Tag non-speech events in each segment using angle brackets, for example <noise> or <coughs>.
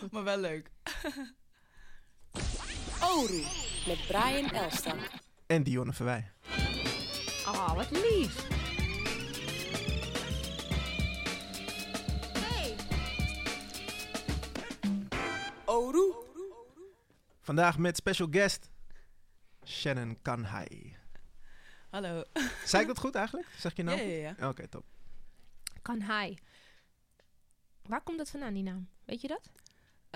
<laughs> maar wel leuk. <laughs> Oru met Brian Elstak. En Dionne Verwij. Oh, wat lief. Oru. Vandaag met special guest Shannon Kanhai. Hallo. <laughs> Zei ik dat goed eigenlijk? Zeg je naam? Ja, ja, ja. Oké, top. Kan hij. Waar komt dat vandaan, die naam? Weet je dat?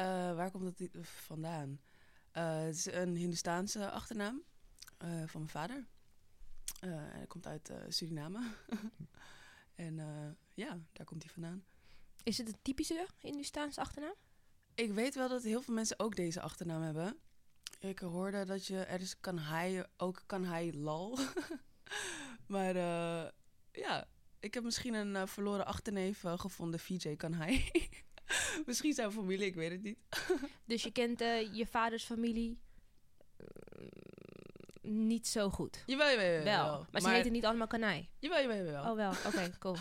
Eh, waar komt dat vandaan? Eh, het is een Hindoestaanse achternaam eh, van mijn vader. Hij komt uit Suriname. <laughs> en ja, daar komt hij vandaan. Is het een typische Hindustaanse achternaam? Ik weet wel dat heel veel mensen ook deze achternaam hebben. Ik hoorde dat je, er is Kanhai, ook Kanhai Lal. <laughs> maar ja, ik heb misschien een verloren achterneef gevonden, VJ Kanhai. <laughs> <laughs> misschien zijn familie, ik weet het niet. <laughs> Dus je kent eh, je vaders familie eh, niet zo goed. Jawel, jawel, jawel. wel. Maar, ze heten niet allemaal Kanai. Jawel, jawel, jawel. Oh wel, oké, <laughs> cool.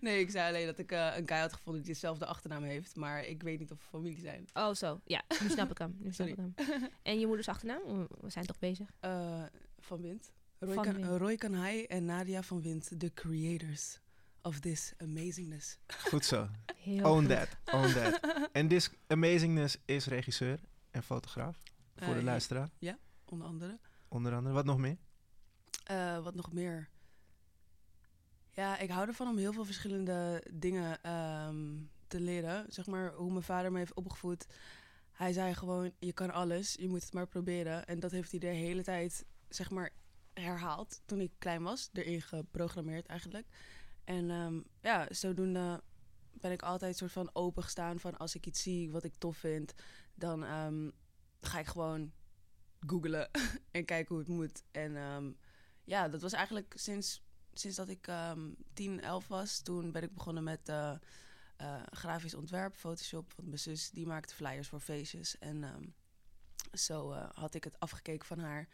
Nee, ik zei alleen dat ik eh, een guy had gevonden die dezelfde achternaam heeft. Maar ik weet niet of we familie zijn. Oh zo, ja, nu snap ik hem. Nu snap ik hem. En je moeders achternaam? We- zijn toch bezig? Eh, van Wind. Roy, Van kan, Wind. Roy Kanhai en Nadia van Wind, the creators of this amazingness. Goed zo. <laughs> Heel Own goed. that. Own that. En This Amazingness is regisseur en fotograaf. Voor de Eh, luisteraar, Onder andere. onder andere. Wat nog meer? Eh, wat nog meer? Ja, ik hou ervan om heel veel verschillende dingen ehm, te leren. Zeg maar hoe mijn vader me heeft opgevoed. Hij zei gewoon, je kan alles, je moet het maar proberen. En dat heeft hij de hele tijd, zeg maar, herhaald toen ik klein was. Erin geprogrammeerd eigenlijk. En ehm, ja, zodoende ben ik altijd soort van opengestaan van als ik iets zie wat ik tof vind, dan ehm, ga ik gewoon googlen <laughs> en kijken hoe het moet. En ehm, ja, dat was eigenlijk sinds, sinds dat ik ehm 10, 11 was. Toen ben ik begonnen met eh, eh, grafisch ontwerp, Photoshop. Want mijn zus die maakte flyers voor feestjes. En zo eh, had ik het afgekeken van haar.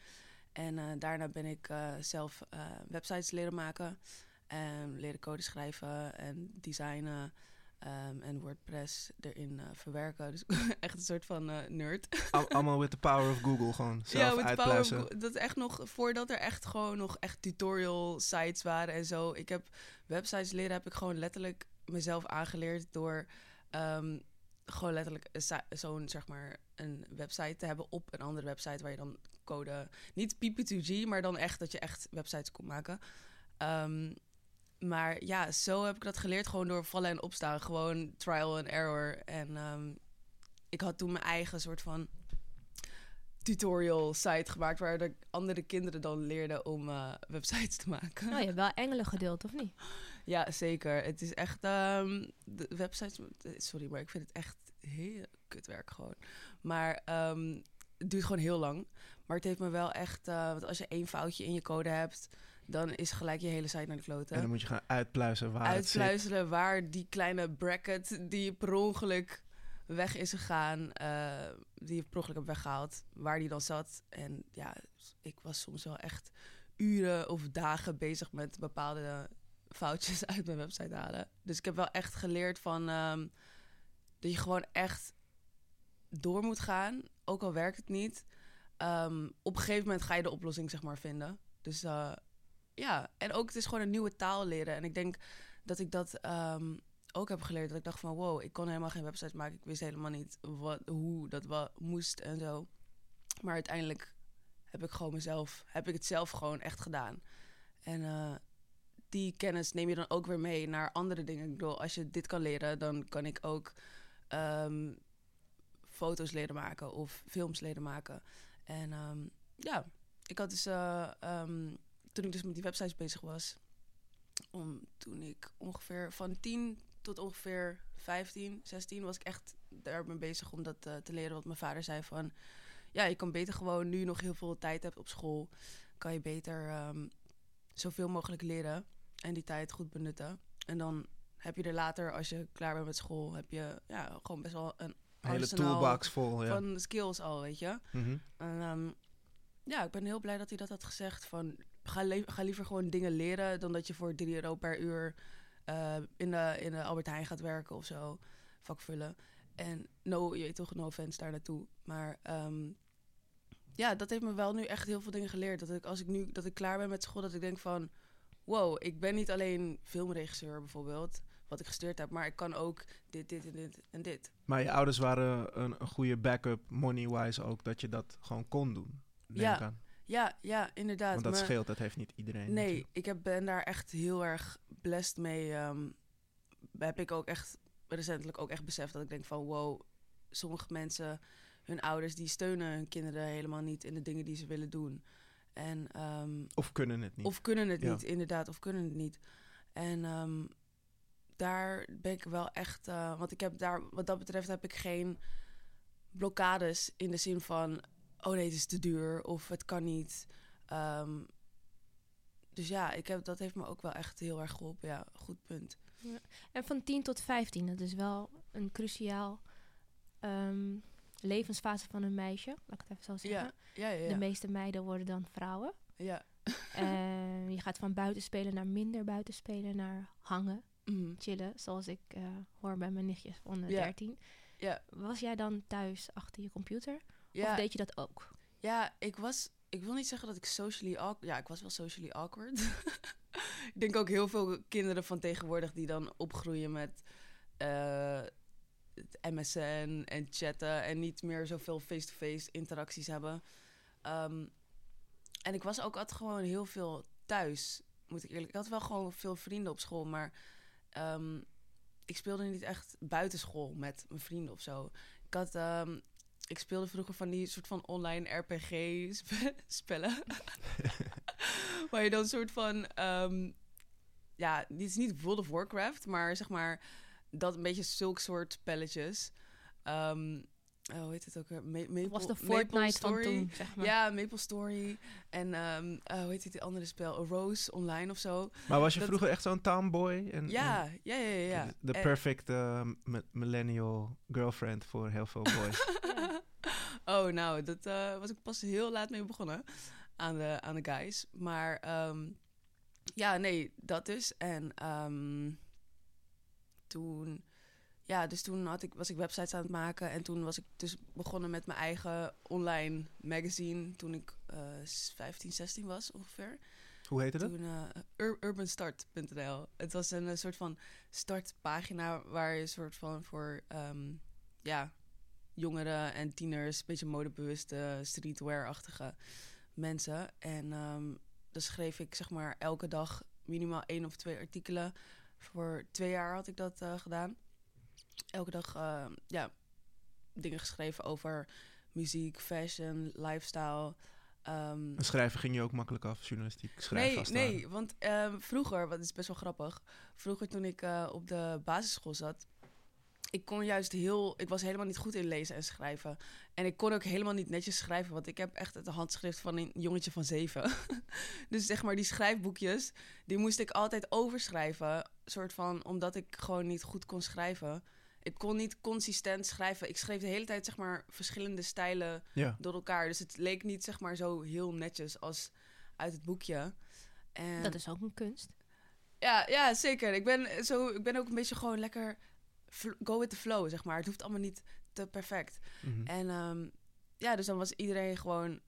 En daarna ben ik zelf websites leren maken. En leren code schrijven en designen. ehm, en WordPress erin eh, verwerken. Dus <laughs> echt een soort van eh, nerd. Al- allemaal with the power of Google. Gewoon <laughs> zelf met de power of Dat echt nog voordat er echt gewoon nog echt tutorial sites waren en zo. Ik heb websites leren, heb ik gewoon letterlijk mezelf aangeleerd door ehm, gewoon letterlijk zo'n zeg maar een website te hebben op een andere website waar je dan code niet PP2G, maar dan echt dat je echt websites kon maken. Ehm, maar ja, zo heb ik dat geleerd gewoon door vallen en opstaan, gewoon trial and error en ehm, ik had toen mijn eigen soort van tutorial site gemaakt waar de andere kinderen dan leerden om eh, websites te maken. Nou, je hebt wel engelen gedeeld, of niet? <laughs> Ja, zeker. Het is echt ehm, de websites. Sorry, maar ik vind het echt heel kutwerk gewoon. Maar ehm, het duurt gewoon heel lang. Maar het heeft me wel echt. eh, want als je één foutje in je code hebt, dan is gelijk je hele site naar de kloten En dan moet je gaan uitpluizen waar uitpluizelen waar die kleine bracket die per ongeluk weg is gegaan, eh, die je per ongeluk hebt weggehaald, waar die dan zat. En ja, ik was soms wel echt uren of dagen bezig met bepaalde foutjes <laughs> uit mijn website halen. Dus ik heb wel echt geleerd van ehm, dat je gewoon echt door moet gaan, ook al werkt het niet. Ehm, op een gegeven moment ga je de oplossing zeg maar vinden. Dus eh, ja, en ook het is gewoon een nieuwe taal leren. En ik denk dat ik dat ehm, ook heb geleerd. Dat ik dacht van wow, ik kon helemaal geen website maken. Ik wist helemaal niet wat, hoe dat wa- moest en zo. Maar uiteindelijk heb ik gewoon mezelf, heb ik het zelf gewoon echt gedaan. En eh, die kennis neem je dan ook weer mee naar andere dingen. Ik bedoel, als je dit kan leren, dan kan ik ook ehm, foto's leren maken of films leren maken. En ehm, ja, ik had dus eh, toen ik dus met die websites bezig was, om, toen ik ongeveer van 10 tot ongeveer 15, 16 was ik echt daarmee bezig om dat eh, te leren. Want mijn vader zei van, ja, je kan beter gewoon nu nog heel veel tijd hebt op school, kan je beter ehm, zoveel mogelijk leren en die tijd goed benutten. En dan heb je er later, als je klaar bent met school, heb je ja, gewoon best wel een Een hele toolbox vol, ja. van skills al, weet je. Mhm. En, ehm, ja, ik ben heel blij dat hij dat had gezegd. Van, ga, liever gewoon dingen leren dan dat je voor 3 euro per uur eh, in, de, in de Albert Heijn gaat werken of zo. Vakvullen. En no, je weet toch, no offense daar naartoe. Maar ehm, ja, dat heeft me wel nu echt heel veel dingen geleerd. Dat ik als ik nu dat ik klaar ben met school, dat ik denk van wow, ik ben niet alleen filmregisseur bijvoorbeeld, wat ik gestudeerd heb, maar ik kan ook dit, dit en dit en dit. Maar je ouders waren een, een goede backup, money-wise ook, dat je dat gewoon kon doen. Neem Ja, aan. Ja, ja, inderdaad. Want dat scheelt, dat heeft niet iedereen. Nee, natuurlijk. ik heb, ben daar echt heel erg blessed mee. ehm, heb ik ook echt recentelijk ook echt beseft dat ik denk van wow, sommige mensen, hun ouders, die steunen hun kinderen helemaal niet in de dingen die ze willen doen. En, ehm, Of kunnen het niet. of kunnen het Ja. niet, inderdaad, of kunnen het niet. En ehm, daar ben ik wel echt, eh, want ik heb daar, wat dat betreft, heb ik geen blokkades in de zin van, oh nee, het is te duur of het kan niet. Ehm, dus ja, ik heb, dat heeft me ook wel echt heel erg geholpen. Ja, goed punt. En van 10 tot 15, dat is wel een cruciaal ehm, levensfase van een meisje, laat ik het even zo zeggen. Ja, ja, ja. De meeste meiden worden dan vrouwen. ja. <laughs> En je gaat van buitenspelen naar minder buitenspelen, naar hangen, Mhm. chillen, zoals ik eh, hoor bij mijn nichtjes van de Ja. 13. Ja. Was jij dan thuis achter je computer? Ja, Of deed je dat ook? Ja, ik was. Ik wil niet zeggen dat ik socially awkward. Ja, ik was wel socially awkward. <laughs> ik denk ook heel veel kinderen van tegenwoordig die dan opgroeien met eh, het MSN en chatten en niet meer zoveel face-to-face interacties hebben. Ehm, en ik was ook altijd gewoon heel veel thuis, moet ik eerlijk. Ik had wel gewoon veel vrienden op school, maar ehm, ik speelde niet echt buitenschool met mijn vrienden of zo. Ik had ehm, ik speelde vroeger van die soort van online RPG-spellen. <laughs> <laughs> waar je dan soort van... ehm, ja, dit is niet World of Warcraft, maar zeg maar... Dat een beetje zulk soort spelletjes. Ehm, oh, hoe heet het ook weer? Ma- Maple, was de Maple Fortnite van Story. toen, zeg maar. Ja, Maple Story. En ehm, eh, hoe heet het andere spel? Rose Online of zo. Maar was je dat- vroeger echt zo'n tomboy? En, Ja, en ja, ja, ja. ja. De perfect eh, mi- millennial girlfriend voor heel veel boys. <laughs> oh, nou, dat eh, was ik pas heel laat mee begonnen aan de, aan de guys. Maar ehm, ja, nee, dat dus. En ehm, toen, ja, dus toen had ik, was ik websites aan het maken. En toen was ik dus begonnen met mijn eigen online magazine. Toen ik eh 15, 16 was ongeveer. Hoe heette dat? Toen eh, ur- urbanstart.nl. Het was een, eh, soort van startpagina waar je soort van voor ehm, ja, jongeren en tieners, een beetje modebewuste, streetwear-achtige mensen. En ehm dan schreef ik zeg maar elke dag minimaal één of twee artikelen. Voor twee jaar had ik dat eh, gedaan. Elke dag eh, ja, dingen geschreven over muziek, fashion, lifestyle. En schrijven ging je ook makkelijk af, journalistiek schrijven Nee, nee, want ehm, vroeger, wat is best wel grappig. Vroeger toen ik eh, op de basisschool zat, ik kon juist heel, ik was helemaal niet goed in lezen en schrijven. En ik kon ook helemaal niet netjes schrijven, want ik heb echt het handschrift van een jongetje van zeven. <laughs> dus zeg maar die schrijfboekjes, die moest ik altijd overschrijven, soort van, omdat ik gewoon niet goed kon schrijven. Ik kon niet consistent schrijven. Ik schreef de hele tijd zeg maar verschillende stijlen Ja. door elkaar. Dus het leek niet zeg maar zo heel netjes als uit het boekje. En Dat is ook een kunst. ja, ja, zeker. Ik ben, zo, ik ben ook een beetje gewoon lekker go with the flow, zeg maar. Het hoeft allemaal niet te perfect. Mhm. En ehm, ja, dus dan was iedereen gewoon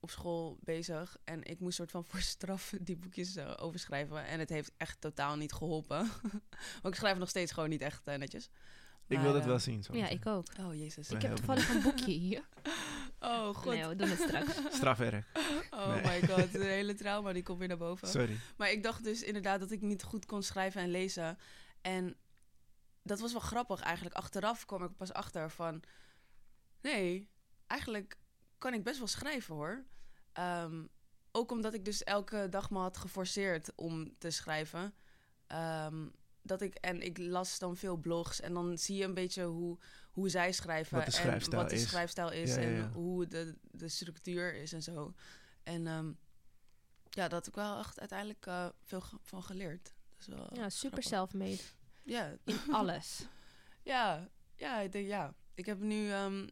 op school bezig. En ik moest soort van <laughs> voor straf die boekjes eh, overschrijven. En het heeft echt totaal niet geholpen. <laughs> Want ik schrijf nog steeds gewoon niet echt eh, netjes. Ik Maar, wil het eh, wel zien. Zo Ja, ik ook. Oh, jezus. Ik heb toevallig een boekje <laughs> hier. Oh, god. Nee, we doen het straks. <laughs> Strafwerk. Oh Nee. my god. <laughs> De hele trauma die komt weer naar boven. Sorry. Maar ik dacht dus inderdaad dat ik niet goed kon schrijven en lezen. En dat was wel grappig eigenlijk. Achteraf kwam ik pas achter van... Nee, eigenlijk kan ik best wel schrijven hoor. Ehm, ook omdat ik dus elke dag me had geforceerd om te schrijven. Ehm, dat ik, en ik las dan veel blogs en dan zie je een beetje hoe, hoe zij schrijven. Wat de en schrijfstijl wat de is. schrijfstijl is Ja, ja, en ja. hoe de, de structuur is en zo. En ehm, ja, dat heb ik wel echt uiteindelijk eh, veel van geleerd. Dat is wel Ja, super self-made. Ja, In <laughs> alles. ja, ja, ik denk ja. Ik heb nu, ehm,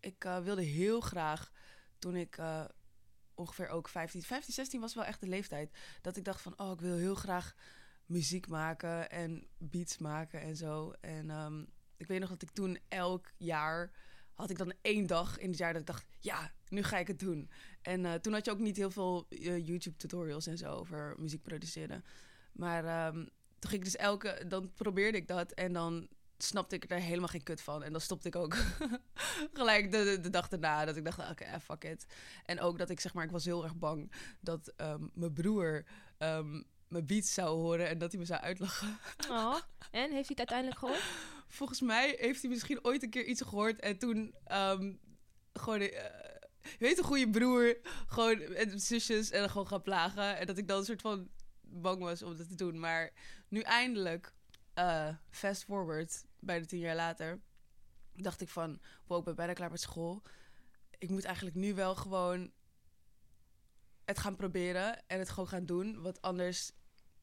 ik eh, wilde heel graag toen ik eh, ongeveer ook 15, 15, 16 was wel echt de leeftijd dat ik dacht van, oh, ik wil heel graag muziek maken en beats maken en zo. En ehm, ik weet nog dat ik toen elk jaar had ik dan één dag in het jaar dat ik dacht, ja, nu ga ik het doen. En eh, toen had je ook niet heel veel eh, YouTube tutorials en zo over muziek produceren. Maar ehm, toen ging ik dus elke, dan probeerde ik dat en dan snapte ik er helemaal geen kut van. En dan stopte ik ook <laughs> gelijk de, de, dag daarna. Dat ik dacht, oké, eh, fuck it. En ook dat ik zeg maar, ik was heel erg bang dat ehm, mijn broer mijn beats zou horen en dat hij me zou uitlachen. Oh. En, heeft hij het uiteindelijk gehoord? Volgens mij heeft hij misschien ooit een keer iets gehoord en toen ehm, gewoon... eh, je weet een goede broer, gewoon en zusjes en gewoon gaan plagen. En dat ik dan een soort van bang was om dat te doen. Maar nu eindelijk, eh, fast forward, bijna tien jaar later, dacht ik van, wow, ik ben bijna klaar met school. Ik moet eigenlijk nu wel gewoon het gaan proberen en het gewoon gaan doen. Want anders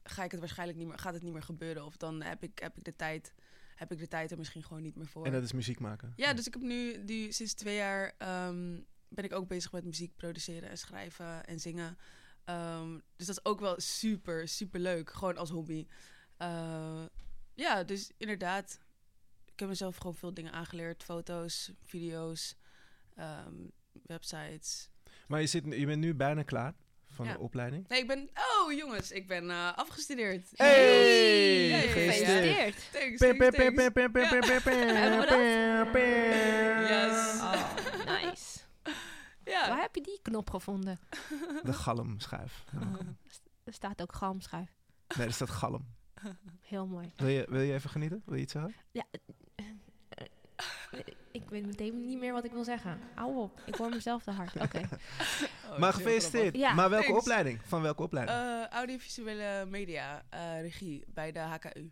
ga ik het waarschijnlijk niet meer, gaat het niet meer gebeuren. Of dan heb ik, heb ik de tijd, heb ik de tijd er misschien gewoon niet meer voor. En dat is muziek maken. Ja, dus ik heb nu, nu sinds twee jaar ehm, ben ik ook bezig met muziek produceren en schrijven en zingen. Ehm, dus dat is ook wel super, super leuk. Gewoon als hobby. Eh, ja, dus inderdaad. Ik heb mezelf gewoon veel dingen aangeleerd. Foto's, video's, ehm, websites. Maar je, zit, je bent nu bijna klaar van Ja. de opleiding. Nee, ik ben... Oh, jongens. Ik ben eh, afgestudeerd. Hey! Ja. Gefeliciteerd. Thanks. Yes. Oh, nice. Ja. Waar heb je die knop gevonden? De galmschuif. Er staat ook galmschuif. Nee, er staat galm. Heel mooi. Wil je, wil je even genieten? Wil je iets zeggen? Ja, ik weet meteen niet meer wat ik wil zeggen. Hou op, ik hoor mezelf te hard. Oké. <laughs> Oh, maar gefeliciteerd. Ja. maar welke Thanks. opleiding? Van welke opleiding? Eh, audiovisuele media, eh, regie bij de HKU.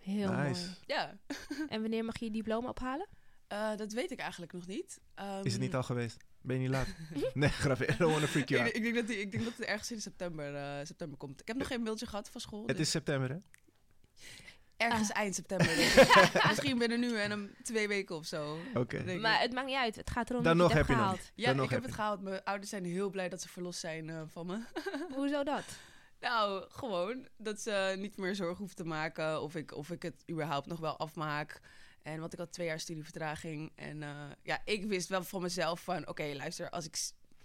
Heel nice. mooi. Ja, <laughs> En wanneer mag je je diploma ophalen? eh, dat weet ik eigenlijk nog niet. Ehm, Is het niet al geweest? Ben je niet laat? <laughs> nee, grapje. I don't wanna freak you Ik, out. ik, denk dat die, ik denk dat het ergens in september, eh, september komt. Ik heb nog geen mailtje gehad van school. Het dus is september, hè? Ergens Ah. eind september. denk <laughs> ik. Misschien binnen nu en een twee weken of zo. Oké. Maar het maakt niet uit. Het gaat erom Dan dat je nog het je gehaald. Ja, Dan nog ik heb het je. gehaald. Mijn ouders zijn heel blij dat ze verlost zijn eh, van me. <laughs> Hoezo dat? Nou, gewoon dat ze niet meer zorgen hoeven te maken of ik, of ik het überhaupt nog wel afmaak. En want ik had twee jaar studievertraging. En eh, ja, ik wist wel van mezelf van... Oké, luister, als ik...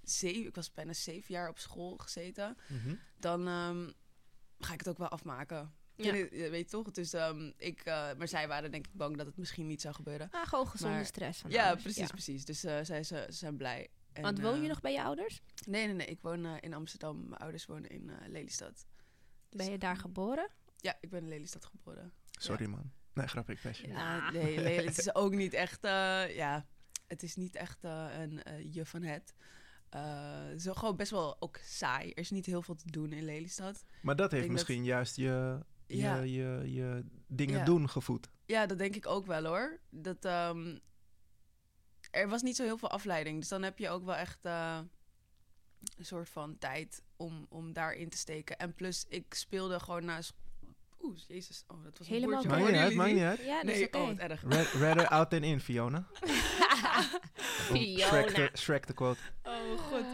Zeven, ik was bijna zeven jaar op school gezeten. Mhm. Dan ehm, ga ik het ook wel afmaken. Ja. Ja. Weet je toch? Dus ik, ik, eh, maar zij waren denk ik bang dat het misschien niet zou gebeuren. Ah, gewoon gezonde Maar- stress. Van ja, ouders. precies, precies. Dus eh, zij ze, ze zijn blij. En, Want woon je eh, nog bij je ouders? Nee, nee, nee. Ik woon eh, in Amsterdam. Mijn ouders wonen in eh, Lelystad. Dus, Ben je daar geboren? Ja, ik ben in Lelystad geboren. Sorry, man. Nee, grapje, ik je. Ja, nee, nee, het is ook niet echt, eh, ja, het is niet echt een eh, je van het. Eh, zo gewoon best wel ook saai. Er is niet heel veel te doen in Lelystad. Maar dat heeft dat- misschien juist je, je, Ja. je, je dingen Ja. doen gevoed. Ja, dat denk ik ook wel hoor. Dat, ehm, er was niet zo heel veel afleiding. Dus dan heb je ook wel echt eh, een soort van tijd om, om daarin te steken. En plus, ik speelde gewoon na school. Oeh, jezus. Oh, dat was een Helemaal woordje. Maakt niet Hoorden uit, maakt jullie niet uit. Ja, dat Nee, is oké. oh, wat erg. Red- Redder out than in, Fiona. <laughs> Fiona. Shrek te, Shrek te quote. Oh, god.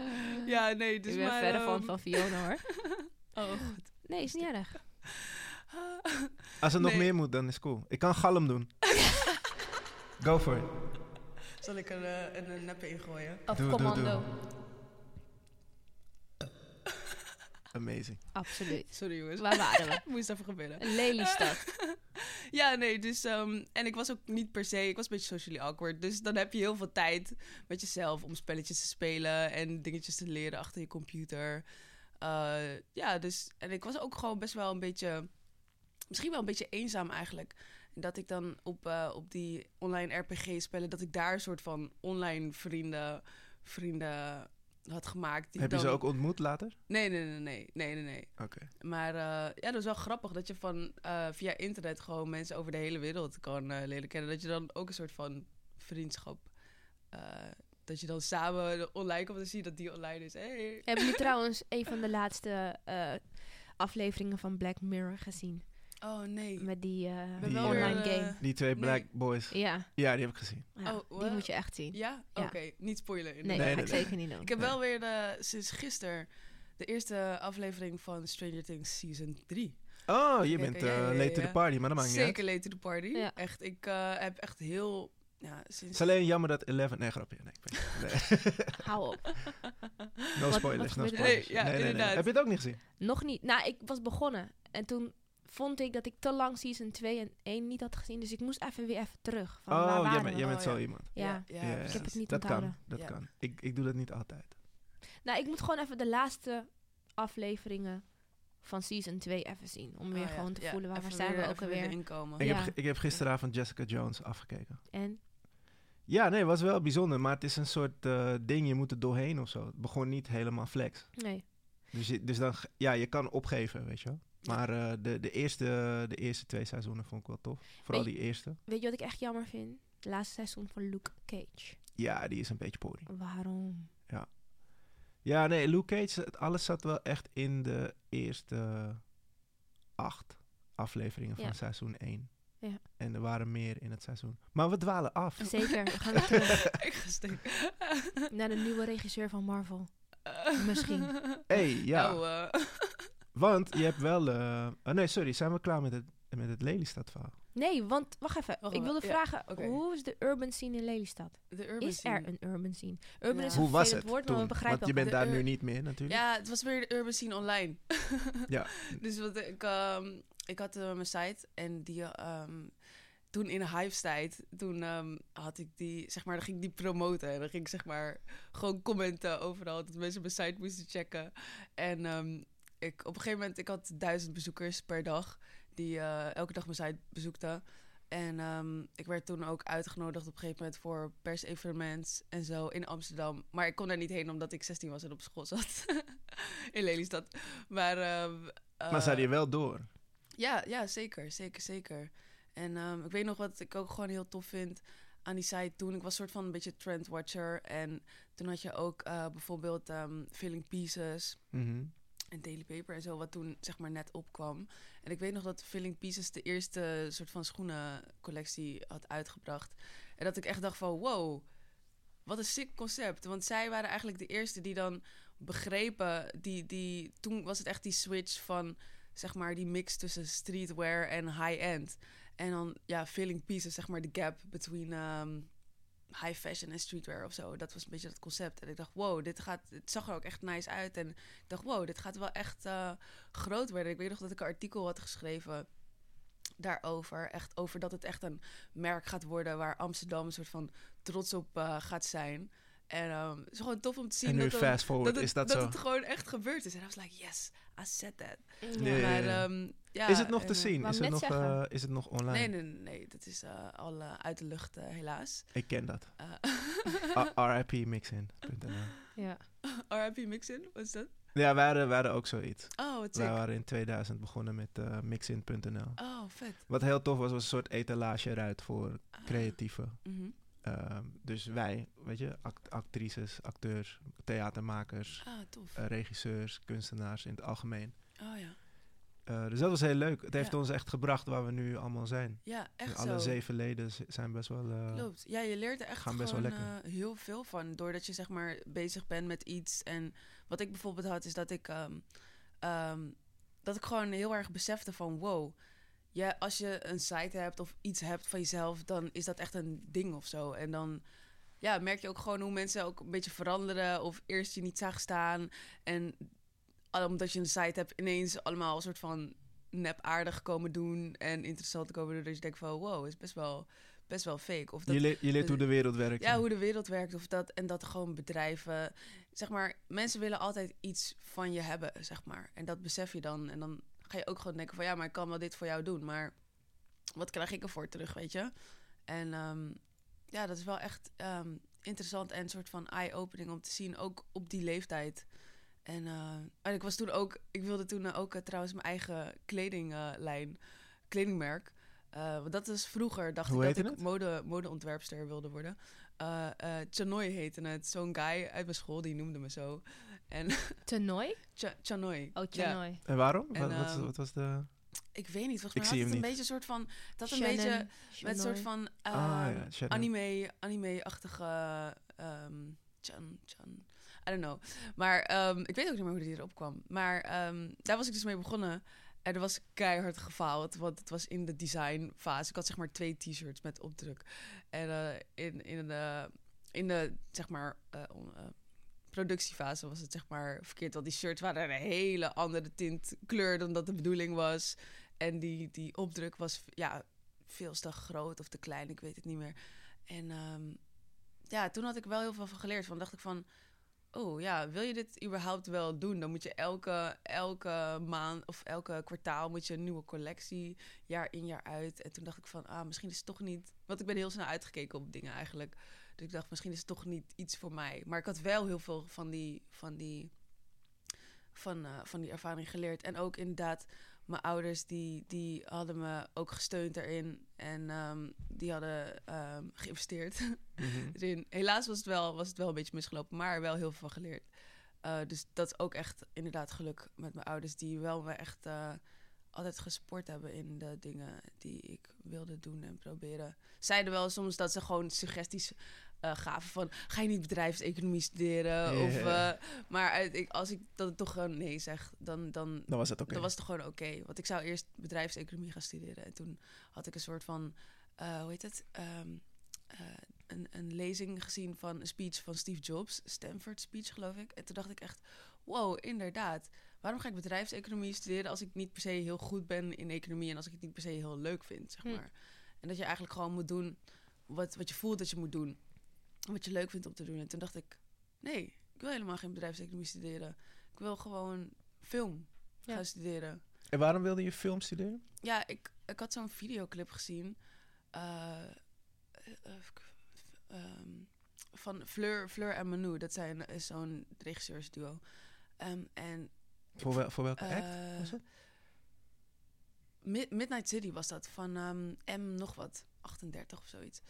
Ja, nee, dus ik ben maar, verder van ehm, van Fiona hoor. <laughs> Oh, god. Nee, is niet erg. <laughs> Als het nog meer moet, dan is cool. Ik kan galm doen. <laughs> Go for it. Zal ik er eh, een, een neppe ingooien? Of Doe, doe, commando. Amazing. Absoluut. Sorry jongens. Waar waren we? <laughs> Moest even gebeuren. Een Lelystad. Ja, nee, dus... ehm, en ik was ook niet per se... Ik was een beetje socially awkward. Dus dan heb je heel veel tijd met jezelf om spelletjes te spelen... en dingetjes te leren achter je computer. Eh, ja, dus... En ik was ook gewoon best wel een beetje... Misschien wel een beetje eenzaam eigenlijk. En dat ik dan op, eh, op die online RPG-spellen... dat ik daar een soort van online vrienden... vrienden had gemaakt. Die Heb je dan... ze ook ontmoet later? Nee, nee, nee, nee, nee, nee, nee. Oké. Maar eh, ja, dat is wel grappig dat je van eh, via internet gewoon mensen over de hele wereld kan eh, leren kennen. Dat je dan ook een soort van vriendschap. eh, dat je dan samen online komt en ziet dat die online is. Hey. Hebben jullie <laughs> trouwens een van de laatste eh, afleveringen van Black Mirror gezien? Oh nee. Met die eh, Ik Die, eh, online weer, eh, game. Die twee Nee. black boys. Ja, Ja, die heb ik gezien. ja Oh, die moet je echt zien. Ja? Ja. Oké, niet spoilen. Nee. Nee, ga nee, ik nee. zeker niet doen. Ik heb wel weer de, sinds gisteren de eerste aflevering van Stranger Things Season 3 Oh, je Kijk, bent ja, eh, ja, ja, late to the party, maar dat maakt niet uit. Zeker late to the party. Ja. Echt, ik eh, heb echt heel... Ja, Het sinds... is alleen jammer dat 11... Nee, grapje. Nee, ik. <laughs> Hou op. No spoilers, no er? spoilers. Nee, ja, nee, nee, nee. inderdaad. Heb je het ook niet gezien? Nog niet. Nou, ik was begonnen. En toen vond ik dat ik te lang season 2 en 1 niet had gezien. Dus ik moest even weer even terug. Van, waar oh, jij bent, we? jij bent Oh, zo ja. iemand. Ja. ja, Ja, ik heb het niet Dat onthouden. kan, dat Ja. kan. Ik, ik doe dat niet altijd. Nou, ik moet gewoon even de laatste afleveringen van season 2 even zien. Om weer Oh, ja. gewoon te Ja, voelen waar staan weer- we ook alweer. inkomen. Ik, Ja. heb, ik heb gisteravond Jessica Jones afgekeken. En Ja, nee, het was wel bijzonder, maar het is een soort eh, ding, je moet er doorheen of zo. Het begon niet helemaal flex. nee. Dus, je, dus dan, ja, je kan opgeven, weet je wel. Maar eh, de, de, eerste, de eerste twee seizoenen vond ik wel tof. Vooral Weet die eerste. Weet je wat ik echt jammer vind? Het laatste seizoen van Luke Cage. Ja, die is een beetje pori. Waarom? Ja, nee, Luke Cage, het, alles zat wel echt in de eerste acht afleveringen van Ja. seizoen 1. Ja. En er waren meer in het seizoen. Maar we dwalen af. Zeker, we gaan <laughs> weer terug ik ga steken. naar de nieuwe regisseur van Marvel. <laughs> Misschien. hey, ja. Nou, eh, Want je hebt wel... eh, oh nee, sorry, zijn we klaar met het, met het Lelystad verhaal? Nee, want wacht even. Wacht ik wilde ja, vragen, hoe is de urban scene in Lelystad? de urban Is scene. er een urban scene? Urban Ja. is een Hoe was het woord, toen? maar we begrijpen Want je bent daar nu niet meer natuurlijk. Ja, het was weer de urban scene online. <laughs> Ja. <laughs> Dus wat ik, ehm, ik had eh, mijn site en die, ehm, toen in Hives tijd, toen ehm, had ik die, zeg maar, dan ging ik die promoten. En dan ging ik zeg maar gewoon commenten overal, dat mensen mijn site moesten checken. En ehm, ik, op een gegeven moment, ik had duizend bezoekers per dag, die eh, elke dag mijn site bezoekten. En ehm, ik werd toen ook uitgenodigd op een gegeven moment voor persevenement en zo in Amsterdam. Maar ik kon daar niet heen omdat ik 16 was en op school zat. <laughs> in Lelystad. Maar, ehm, Maar zei je wel door? ja, ja, zeker, zeker, zeker. En ehm, ik weet nog wat ik ook gewoon heel tof vind aan die site toen. Ik was soort van een beetje trendwatcher. En toen had je ook eh, bijvoorbeeld ehm Filling Pieces Mhm. En Daily Paper en zo, wat toen zeg maar net opkwam. En ik weet nog dat Filling Pieces de eerste soort van schoenencollectie had uitgebracht. En dat ik echt dacht van, wow, wat een sick concept. Want zij waren eigenlijk de eerste die dan begrepen, die, die, toen was het echt die switch van, zeg maar, die mix tussen streetwear en high-end. En dan, ja, Filling Pieces, zeg maar, de gap between ehm, high fashion en streetwear of zo. Dat was een beetje dat concept. En ik dacht, wow, dit gaat, het zag er ook echt nice uit. En ik dacht, wow, dit gaat wel echt eh, groot worden. Ik weet nog dat ik een artikel had geschreven daarover. Echt over dat het echt een merk gaat worden waar Amsterdam een soort van trots op eh, gaat zijn. En ehm, het is gewoon tof om te zien En nu dat, het- fast forward, het, is dat, dat zo? het gewoon echt gebeurd is. En I was like, yes, I said that. Ja, ja, Maar ehm, ja, is het nog te eh, zien? Is het, nog, eh, is het nog online? Nee, nee, nee, nee, dat is eh, al uit de lucht, helaas. Ik ken dat. <laughs> Uh, RIPmixin.nl Ja. <laughs> RIP Mixin, wat is dat? Ja, wij hadden, wij hadden ook zoiets. Oh, wat Wij waren in 2000 begonnen met mixin.nl. Oh, vet. Wat heel tof was, was een soort etalage eruit voor Ah, creatieven. mhm. Ehm, dus wij, weet je, act- actrices, acteurs, theatermakers, Ah, eh, regisseurs, kunstenaars in het algemeen. oh ja. Eh, dus dat was heel leuk. Het heeft Ja. ons echt gebracht waar we nu allemaal zijn. Ja, echt Alle zo. zeven leden zijn best wel... eh, Klopt. Ja, je leert er echt gaan best wel lekker. heel veel van. Doordat je zeg maar bezig bent met iets. En wat ik bijvoorbeeld had, is dat ik, ehm, ehm, dat ik gewoon heel erg besefte van wow. Ja, als je een site hebt of iets hebt van jezelf, dan is dat echt een ding of zo. En dan ja, merk je ook gewoon hoe mensen ook een beetje veranderen. Of eerst je niet zag staan. En omdat je een site hebt, ineens allemaal een soort van nep aardig komen doen. En interessant komen doen. Dat je denkt van wow, is best wel, best wel fake. Of dat, je, leert, je leert hoe de wereld werkt. ja, hoe de wereld werkt of dat. En dat gewoon bedrijven. Zeg maar, mensen willen altijd iets van je hebben, zeg maar. En dat besef je dan. En dan ga je ook gewoon denken van ja, maar ik kan wel dit voor jou doen. Maar wat krijg ik ervoor terug, weet je? En ehm, ja, dat is wel echt ehm, interessant en een soort van eye-opening om te zien, ook op die leeftijd. En, eh, en ik was toen ook, ik wilde toen eh, ook eh, trouwens mijn eigen kledinglijn, kledingmerk. Want dat is vroeger, dacht Hoe ik dat ik het? mode, modeontwerpster wilde worden. Chanoy heette het. Zo'n guy uit mijn school, die noemde me zo. En <laughs> Toernooi? Cha- Chanoy. Oh, Ja. Toernooi. En waarom? En, wat, wat, ehm, wat was de... Ik weet niet, volgens Ik mij had het een niet. beetje een soort van... Dat een Shannon, beetje met een soort van ah ehm, ja, anime, anime-achtige... ehm Chan, Chan, I don't know. Maar ehm, ik weet ook niet meer hoe die erop kwam. Maar ehm, daar was ik dus mee begonnen. En er was keihard gefaald, want het was in de designfase. Ik had zeg maar twee t-shirts met opdruk. En eh, in, in, de, in de, zeg maar, eh, on- eh, productiefase was het zeg maar verkeerd. Want die shirts waren een hele andere tint kleur dan dat de bedoeling was. En die, die opdruk was ja, veel te groot of te klein, ik weet het niet meer. En ehm, ja, toen had ik wel heel veel van geleerd. Van dacht ik van, oh ja, wil je dit überhaupt wel doen? Dan moet je elke, elke maand of elke kwartaal moet je een nieuwe collectie, jaar in jaar uit. En toen dacht ik van, ah, misschien is het toch niet... Want ik ben heel snel uitgekeken op dingen eigenlijk. Dus ik dacht, misschien is het toch niet iets voor mij. Maar ik had wel heel veel van die, van die, van, eh, van die ervaring geleerd. En ook inderdaad, mijn ouders die, die hadden me ook gesteund erin. En ehm, die hadden ehm, geïnvesteerd <laughs> erin. Helaas was het, wel, was het wel een beetje misgelopen, maar wel heel veel van geleerd. Eh, dus dat is ook echt inderdaad geluk met mijn ouders, die wel me echt eh, altijd gesport hebben in de dingen die ik wilde doen en proberen. Zeiden wel soms dat ze gewoon suggesties eh, gaven van ga je niet bedrijfseconomie studeren? Of, eh, maar ik, als ik dan toch gewoon nee zeg, dan, dan, Dan was het oké. dan was het gewoon oké. Want ik zou eerst bedrijfseconomie gaan studeren. En toen had ik een soort van, eh, hoe heet het? Ehm, eh, een, een lezing gezien van een speech van Steve Jobs. Stanford speech, geloof ik. En toen dacht ik echt, wow, inderdaad. Waarom ga ik bedrijfseconomie studeren als ik niet per se heel goed ben in economie en als ik het niet per se heel leuk vind, zeg Hm. maar. En dat je eigenlijk gewoon moet doen wat, wat je voelt dat je moet doen. Wat je leuk vindt om te doen. En toen dacht ik, nee, ik wil helemaal geen bedrijfseconomie studeren. Ik wil gewoon film Ja. gaan studeren. En waarom wilde je film studeren? Ja, ik, ik had zo'n videoclip gezien. eh, eh, ehm, van Fleur, Fleur en Manu. Dat zijn is zo'n regisseursduo. Ehm, en Voor, wel, voor welke act? eh, was het? Mid- Midnight City was dat, van ehm, M nog wat, 38 of zoiets.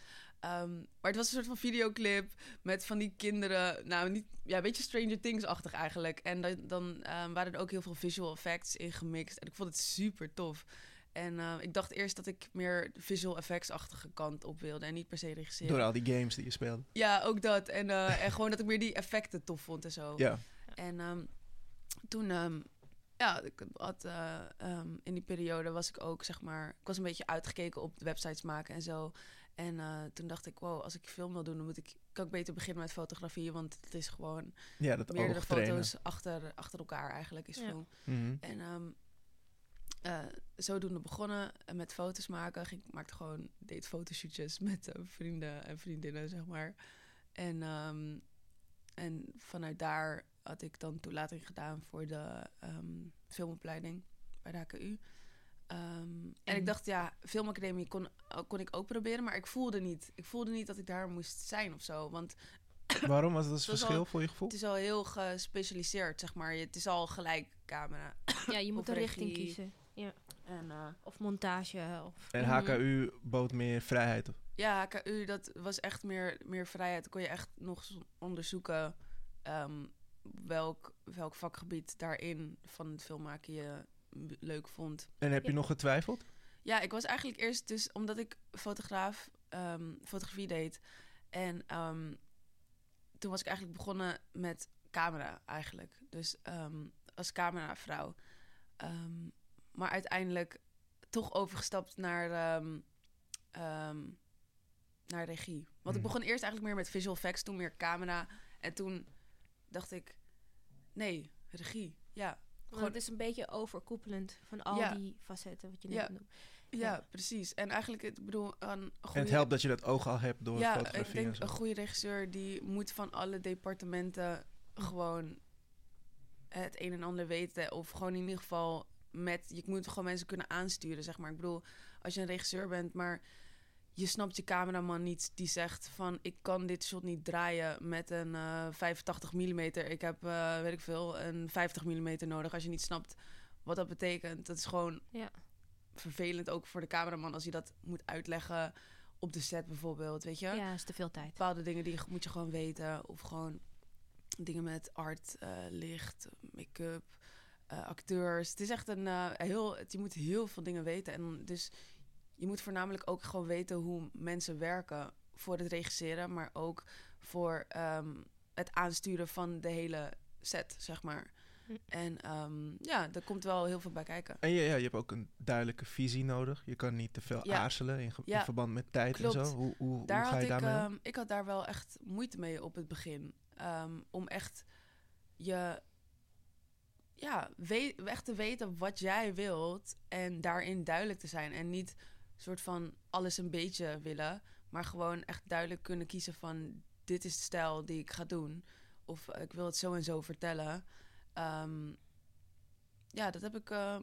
Ehm, maar het was een soort van videoclip met van die kinderen, nou niet, ja, een beetje Stranger Things-achtig eigenlijk. En dan, dan ehm, waren er ook heel veel visual effects in gemixt. En ik vond het super tof. En eh, ik dacht eerst dat ik meer visual effects-achtige kant op wilde en niet per se regisseren. Door al die games die je speelde. Ja, ook dat. En, eh, en gewoon dat ik meer die effecten tof vond en zo. Ja. En ehm, toen, ja, ik had, eh, in die periode was ik ook, zeg maar, ik was een beetje uitgekeken op websites maken en zo. En eh, toen dacht ik, wow, als ik film wil doen, dan moet ik, kan ik beter beginnen met fotografie, want het is gewoon Ja, dat meerdere foto's achter, achter elkaar eigenlijk is Ja. film. Mhm. En ehm eh, zodoende begonnen met foto's maken. Ik maakte gewoon, deed fotoshootjes <laughs> met eh, vrienden en vriendinnen, zeg maar. En, ehm, en vanuit daar had ik dan toelating gedaan voor de ehm, filmopleiding bij de HKU. Ehm, en En? ik dacht, ja, filmacademie kon, kon ik ook proberen, maar ik voelde niet. Ik voelde niet dat ik daar moest zijn of zo. Want <coughs> Waarom was dat een Het was verschil al- voor je gevoel? het is al heel gespecialiseerd, zeg maar. Het is al gelijk camera. <coughs> Ja, je moet een richting kiezen. En eh, Of montage. Of, En Mhm. HKU bood meer vrijheid. Ja, HKU, dat was echt meer, meer vrijheid. Dan kon je echt nog eens onderzoeken ehm, welk, welk vakgebied daarin van het filmmaken je leuk vond. En heb je Ja. nog getwijfeld? Ja, ik was eigenlijk eerst dus, omdat ik fotograaf, ehm, fotografie deed. En ehm, toen was ik eigenlijk begonnen met camera eigenlijk. Dus ehm, als cameravrouw. Ehm, maar uiteindelijk toch overgestapt naar, ehm, ehm, naar regie. Want ik Hmm. begon eerst eigenlijk meer met visual effects, toen meer camera. En toen dacht ik, nee, regie. Ja, Want het is een beetje overkoepelend van al Ja. die facetten wat je net Ja. noemt. ja, Ja. precies. En eigenlijk, ik bedoel, een En goede... het helpt dat je dat oog al hebt door ja, fotografie ik denk en zo. een goede regisseur die moet van alle departementen gewoon het een en ander weten. Of gewoon in ieder geval met... Je moet gewoon mensen kunnen aansturen, zeg maar. Ik bedoel, als je een regisseur bent, maar je snapt je cameraman niet die zegt van... ik kan dit shot niet draaien met een eh 85 mm. Ik heb, eh, weet ik veel, een 50 mm nodig. Als je niet snapt wat dat betekent. Dat is gewoon Ja. vervelend ook voor de cameraman als je dat moet uitleggen op de set bijvoorbeeld, weet je? Ja, is te veel tijd. Bepaalde dingen die moet je gewoon weten of gewoon dingen met art, eh, licht, make-up, eh, acteurs. Het is echt een eh, heel, je moet heel veel dingen weten en dus je moet voornamelijk ook gewoon weten hoe mensen werken voor het regisseren, maar ook voor ehm, het aansturen van de hele set, zeg maar. Hm. En ehm, ja, er komt wel heel veel bij kijken. En je, ja, je hebt ook een duidelijke visie nodig. Je kan niet te veel Ja. aarzelen in, ge- in Ja, verband met tijd klopt. en zo. Hoe, hoe, Daar hoe ga had je ik, daarmee om? ehm, ik had daar wel echt moeite mee op het begin. Ehm, om echt je, ja, we- echt te weten wat jij wilt en daarin duidelijk te zijn. En niet soort van alles een beetje willen, maar gewoon echt duidelijk kunnen kiezen van dit is de stijl die ik ga doen. Of ik wil het zo en zo vertellen. Ehm, ja, dat heb ik. ehm,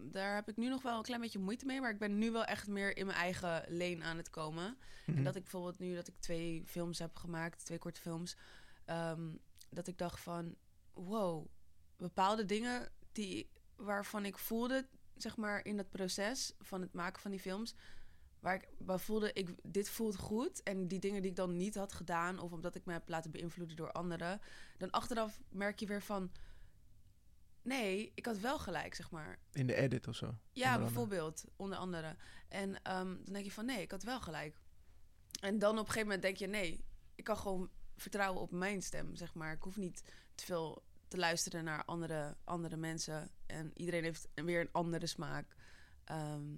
daar heb ik nu nog wel een klein beetje moeite mee. Maar ik ben nu wel echt meer in mijn eigen leen aan het komen. Mhm. En dat ik bijvoorbeeld nu dat ik twee films heb gemaakt, twee korte films, ehm, dat ik dacht van, wow, bepaalde dingen die waarvan ik voelde, zeg maar, in het proces van het maken van die films, waar ik bij voelde, ik, dit voelt goed. En die dingen die ik dan niet had gedaan, of omdat ik me heb laten beïnvloeden door anderen, dan achteraf merk je weer van, nee, ik had wel gelijk, zeg maar. In de edit of zo. Ja, Onder bijvoorbeeld, onder andere. En ehm, dan denk je van nee, ik had wel gelijk. En dan op een gegeven moment denk je nee, ik kan gewoon vertrouwen op mijn stem, zeg maar. Ik hoef niet te veel te luisteren naar andere, andere mensen. En iedereen heeft weer een andere smaak. Ehm,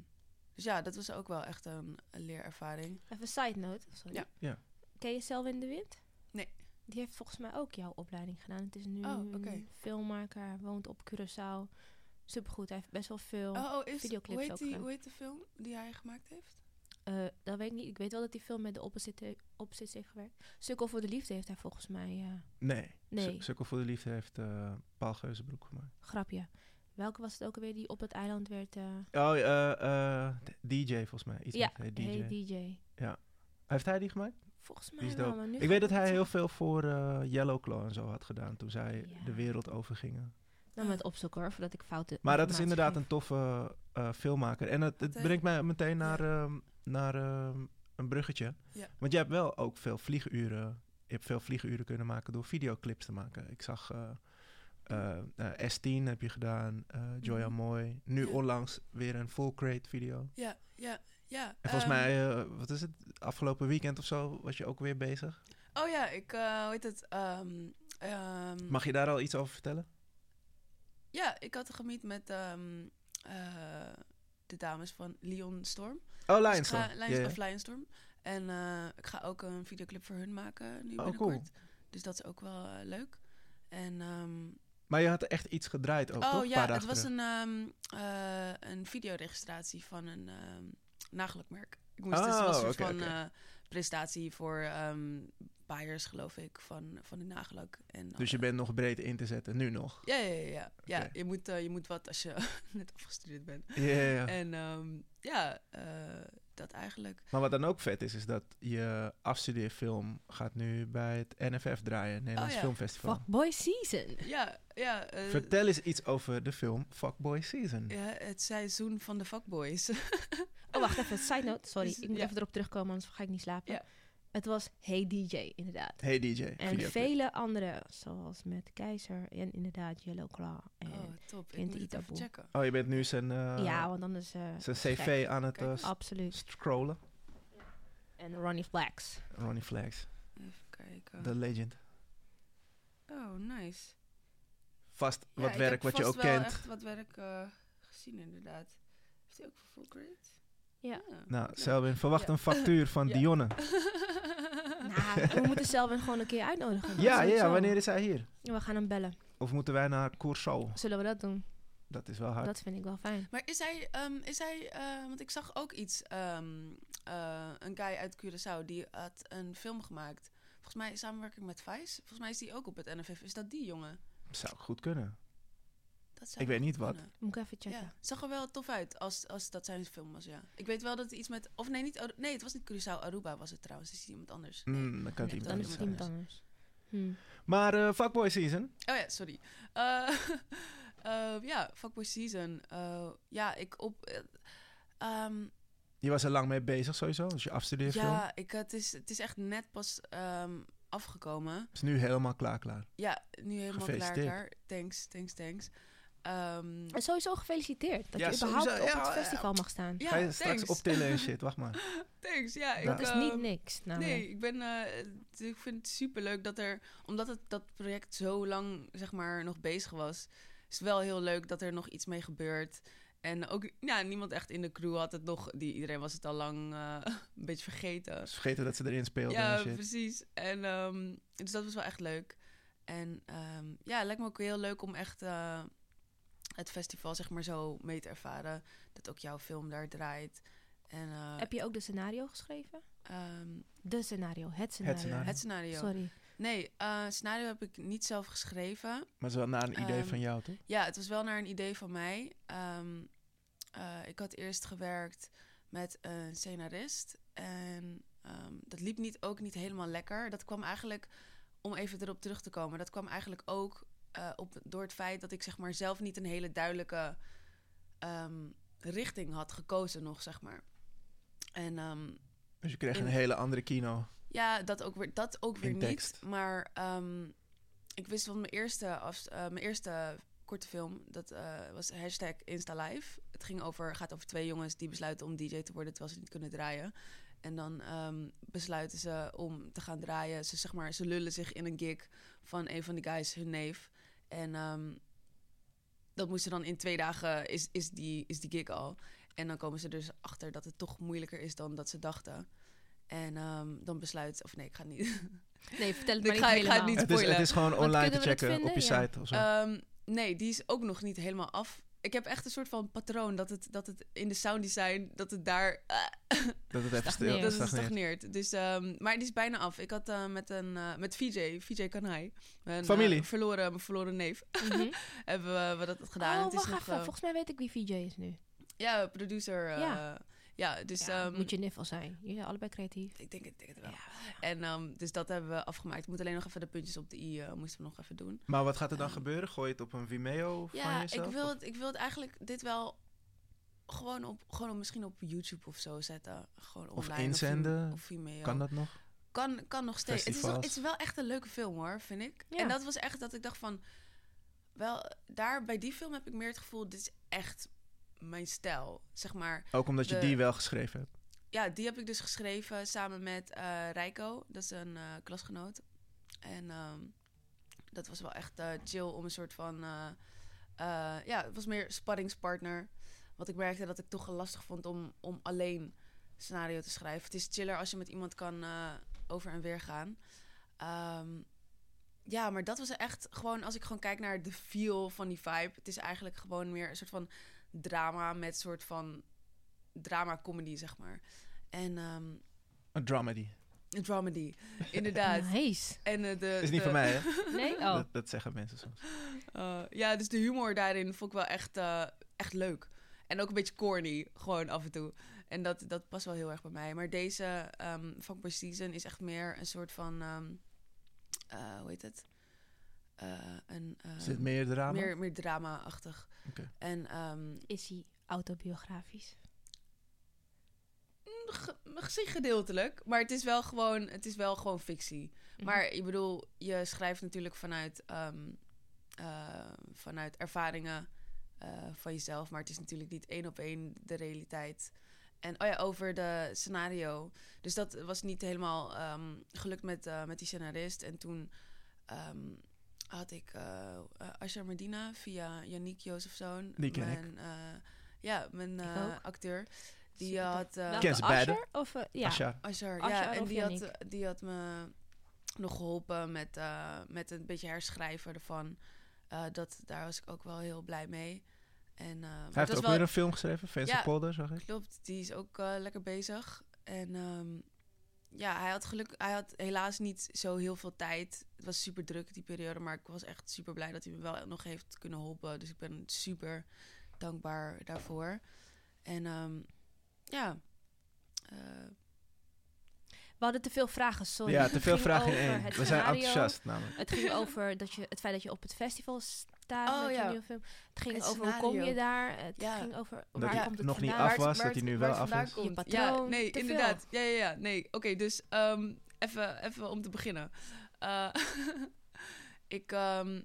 dus ja, dat was ook wel echt een, een leerervaring. Even side note. Sorry. Ja. Ja. Ken je Zelf in de Wind? Nee. Die heeft volgens mij ook jouw opleiding gedaan. Het is nu Oh, filmmaker, woont op Curaçao. Supergoed, hij heeft best wel veel. Oh, oh is, videoclips hoe, heet ook die, gedaan. hoe heet de film die hij gemaakt heeft? Eh, dat weet ik niet. Ik weet wel dat hij veel met de opposite, opposites heeft gewerkt. Sukkel voor de Liefde heeft hij volgens mij. eh, Nee. Nee. Suk- Sukkel voor de Liefde heeft eh Paul Geuzenbroek gemaakt. grapje. Welke was het ook alweer die op het eiland werd? eh, Oh, eh, eh, DJ volgens mij. Iets ja, met, eh, DJ. Hey DJ. Heeft hij die gemaakt? Volgens mij is wel, maar nu Ik weet dat hij heel veel voor eh Yellow Claw en zo had gedaan toen zij Ja. de wereld overgingen. Nou, met opzoeken hoor, voordat ik fouten. Maar dat is inderdaad een toffe eh, filmmaker. En het, het brengt mij meteen naar, ehm, naar ehm, een bruggetje. Ja. Want je hebt wel ook veel vlieguren. Je hebt veel vlieguren kunnen maken door videoclips te maken. Ik zag eh, eh, eh, S10 heb je gedaan, eh Joya Mhm. Moy. Nu Ja. onlangs weer een full crate video. Ja, ja, ja. En volgens ehm, mij, wat is het, afgelopen weekend of zo was je ook weer bezig. Oh ja, ik, hoe heet het? ehm, ehm, Mag je daar al iets over vertellen? Ja, ik had een gemiet met de dames van Leon Storm. Oh, Dus Lionstorm. ga- Ja, Lions, ja. Of Lionstorm. En ik ga ook een videoclip voor hun maken nu Oh, binnenkort. Dus dat is ook wel leuk. En ehm, Maar je had echt iets gedraaid ook, oh ja, het was een, ehm, eh, een videoregistratie van een ehm nagelakmerk. Ik moest dus Oh, wel een soort oké, van oké. eh, presentatie voor ehm buyers, geloof ik, van, van die nagellak. En Dus je bent nog breed in te zetten, nu nog. Ja, ja, ja. ja. ja je, moet, eh, je moet wat als je <laughs> net afgestudeerd bent. Ja, ja, ja. En ja, dat eigenlijk. Maar wat dan ook vet is, is dat je afstudeerfilm gaat nu bij het NFF draaien, Nederlands Oh ja. Filmfestival. Fuckboy Season. Ja, ja. eh, Vertel eens iets over de film Fuckboy Season. ja, het seizoen van de fuckboys. Oh, wacht even. Side <laughs> note. Sorry, ik moet ja. even erop terugkomen, anders ga ik niet slapen. Ja. Het was Hey DJ, inderdaad. Hey DJ, En vele andere, zoals met Keizer en inderdaad Yellow Claw. En, oh, top. Ik moet checken. Oh, je bent nu zijn, eh, ja, want anders... eh, zijn gek. cv aan het eh, Absoluut. scrollen. En Ronnie Flax. Ronnie Flags, Even kijken. de legend. Oh, nice. Vast Ja, wat ik werk heb wat je vast ook wel kent. echt wat werk eh, gezien, inderdaad. Heeft hij ook voor full grade? Ja. Nou, oké. Selwyn, verwacht Ja. een factuur van <laughs> Ja. Dionne. <laughs> Nou, we moeten zelf gewoon een keer uitnodigen. Ja, ja, wanneer is hij hier? We gaan hem bellen. Of moeten wij naar Curaçao? Zullen we dat doen? Dat is wel hard. Dat vind ik wel fijn. Maar is hij, ehm, is hij eh, want ik zag ook iets, ehm, eh, een guy uit Curaçao, die had een film gemaakt. Volgens mij in samenwerking met Vice. Volgens mij is die ook op het NFF. Is dat die jongen? Zou goed kunnen. Dat zou Ik weet niet wat. Moet ik even checken. Ja, zag er wel tof uit als, als dat zijn film was, ja. Ik weet wel dat het iets met... Of nee, niet, nee het was niet Curaçao, Aruba was het trouwens. Is die iemand anders? Nee. Mm, dan kan het Nee, iemand is anders het zijn. iemand anders. Hm. Maar eh, Fuckboy Season. Oh ja, sorry. Eh, <laughs> eh, ja, Fuckboy Season. Eh, ja, ik op... eh, ehm, Je was er lang mee bezig sowieso, dus je afstudeerfilm. ja, ik, het, is, het is echt net pas ehm, afgekomen. Is nu helemaal klaar klaar. Ja, nu helemaal klaar, klaar. Thanks, thanks, thanks. Ehm, En sowieso gefeliciteerd dat Ja, je überhaupt sowieso. op Ja, het ja. festival mag staan. ja, Ga je straks thanks. optillen en <laughs> shit, wacht maar. Thanks, ja. Ik, dat is ehm, niet niks. namelijk. Nee, ik ben. eh, het- ik vind het super leuk dat er, omdat het dat project zo lang zeg maar nog bezig was, is het wel heel leuk dat er nog iets mee gebeurt. En ook, ja, niemand echt in de crew had het nog. Die, iedereen was het al lang eh, <laughs> een beetje vergeten. Dus vergeten dat ze erin speelden Ja, en shit. precies. En ehm, dus dat was wel echt leuk. En ehm, ja, het lijkt me ook heel leuk om echt eh, het festival zeg maar zo mee te ervaren. Dat ook jouw film daar draait. En eh, Heb je ook de scenario geschreven? ehm, De scenario, het scenario. scenario. het scenario. Sorry. Nee, eh, scenario heb ik niet zelf geschreven. Maar het is wel naar een idee Ehm, van jou, toch? Ja, het was wel naar een idee van mij. Ehm, eh, ik had eerst gewerkt met een scenarist. En ehm, dat liep niet, ook niet helemaal lekker. Dat kwam eigenlijk, om even erop terug te komen... dat kwam eigenlijk ook eh, op, door het feit dat ik zeg maar, zelf niet een hele duidelijke ehm, richting had gekozen nog, zeg maar. En ehm, Dus je kreeg in- een hele andere kino. ja, dat ook weer, dat ook weer In niet. tekst. Maar ehm, ik wist van mijn eerste, af, eh, mijn eerste korte film, dat eh, was hashtag InstaLive. Het ging over, gaat over twee jongens die besluiten om DJ te worden terwijl ze niet kunnen draaien. En dan besluiten ze om te gaan draaien. Ze, zeg maar, ze lullen zich in een gig van een van die guys, hun neef. En ehm, dat moesten dan in twee dagen, is, is, die, is die gig al. En dan komen ze dus achter dat het toch moeilijker is dan dat ze dachten. En ehm, dan besluit, of nee, ik ga niet. <laughs> Nee, vertel het <laughs> Ik maar ga- niet ik ga het helemaal. niet Het is, het spoilen. is gewoon Want online te het checken op je? Ja. site of zo. Ehm, nee, die is ook nog niet helemaal af. Ik heb echt een soort van patroon dat het, dat het in de sound design, dat het daar eh, dat het even stil dat het stagneert. Dus, ehm, maar die is bijna af. Ik had eh, met, een, eh, met VJ, VJ Kanai, mijn, Familie. verloren, mijn verloren neef, Mhm. <laughs> hebben we, we dat gedaan. Oh, het is wacht nog, even. Volgens mij weet ik wie VJ is nu. ja, producer. eh, Ja. Ja. dus ja, ehm, moet je niffel zijn. Jullie zijn allebei creatief. ik denk, het- ik denk het wel. Ja. En ehm, dus dat hebben we afgemaakt. Ik moet alleen nog even de puntjes op de i eh, moesten we nog even doen. Maar wat gaat er dan Ehm, gebeuren? Gooi je het op een Vimeo van Ja, jezelf? ik wil, of- het, ik wil het eigenlijk dit wel gewoon op, gewoon op, misschien op YouTube of zo zetten. Gewoon Of online. inzenden. Of, of Vimeo. Kan dat nog? Kan, kan nog steeds. Het is, wel, het is wel echt een leuke film hoor, vind ik. Ja. En dat was echt dat ik dacht van... Wel, daar bij die film heb ik meer het gevoel... Dit is echt mijn stijl, zeg maar. Ook omdat je die wel geschreven hebt. Ja, die heb ik dus geschreven samen met eh Rijko. Dat is een eh, klasgenoot. En ehm, dat was wel echt eh, chill om een soort van... ja, het was meer sparringspartner. Want ik merkte dat ik toch wel lastig vond om, om alleen scenario te schrijven. Het is chiller als je met iemand kan over en weer gaan. Ehm, ja, maar dat was echt gewoon... Als ik gewoon kijk naar de feel van die vibe... Het is eigenlijk gewoon meer een soort van drama met soort van drama-comedy, zeg maar. En ehm Een dramedy. een dramedy, inderdaad. <laughs> Nice. En eh, de, is niet de- van mij, hè? <laughs> Nee? Oh. Dat, dat zeggen mensen soms. eh, ja, dus de humor daarin vond ik wel echt, eh, echt leuk. En ook een beetje corny, gewoon af en toe. En dat, dat past wel heel erg bij mij. Maar deze ehm Fuckboy Season is echt meer een soort van... ehm, eh, hoe heet het? Eh, een, Is dit ehm, meer drama? meer, meer drama-achtig. Oké. En ehm, Is hij autobiografisch? ge- gezien gedeeltelijk. Maar het is wel gewoon, het is wel gewoon fictie. Mhm. Maar ik bedoel, je schrijft natuurlijk vanuit, ehm, eh, vanuit ervaringen eh, van jezelf. Maar het is natuurlijk niet één op één de realiteit. En oh ja, over de scenario. Dus dat was niet helemaal ehm, gelukt met, eh, met die scenarist. En toen ehm, had ik eh uh, Asha Medina via Yannick Jozefzoon. Die ken ik. mijn, eh, ja, mijn eh, acteur. Die Super. had... eh, Welke, Ken ze beide? Usher Of, eh, ja. Asscher ja. En die had, Yannick? die had me nog geholpen met, eh, met een beetje herschrijven ervan. Eh, dat, daar was ik ook wel heel blij mee. En, eh, maar Hij heeft ook wel- weer een film geschreven, Fancy Ja. Polder, zag ik. Klopt, die is ook eh, lekker bezig. En ehm, ja, hij had geluk, hij had helaas niet zo heel veel tijd. Het was super druk die periode, maar ik was echt super blij dat hij me wel nog heeft kunnen helpen. Dus ik ben super dankbaar daarvoor. En ehm, ja, eh, We hadden te veel vragen, sorry. ja, te veel vragen in één. We zijn enthousiast namelijk. Het ging over dat je, het feit dat je op het festival Oh, met je ja. nieuwe film. Het ging Het over hoe kom je daar. Het Ja. ging over Dat waar komt het nog niet af was, dat hij nu wel af is. Je patroon, Ja, nee, te veel. inderdaad. Ja, ja, ja. Nee, oké, dus ehm, even, even om te beginnen. Eh, <laughs> ik, ehm,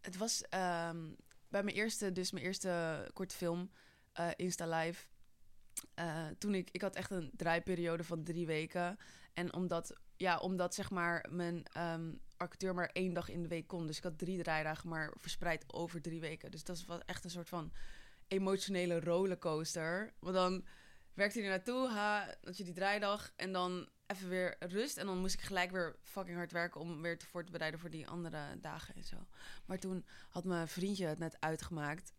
het was, ehm, bij mijn eerste, dus mijn eerste korte film, eh, Insta Live. eh, toen ik, ik had echt een draaiperiode van drie weken. En omdat, ja, omdat zeg maar mijn ehm, maar één dag in de week kon. Dus ik had drie draaidagen, maar verspreid over drie weken. Dus dat was echt een soort van emotionele rollercoaster. Want dan werkte hij naartoe, ha, had je die draaidag en dan even weer rust. En dan moest ik gelijk weer fucking hard werken om weer te voor te bereiden voor die andere dagen en zo. Maar toen had mijn vriendje het net uitgemaakt.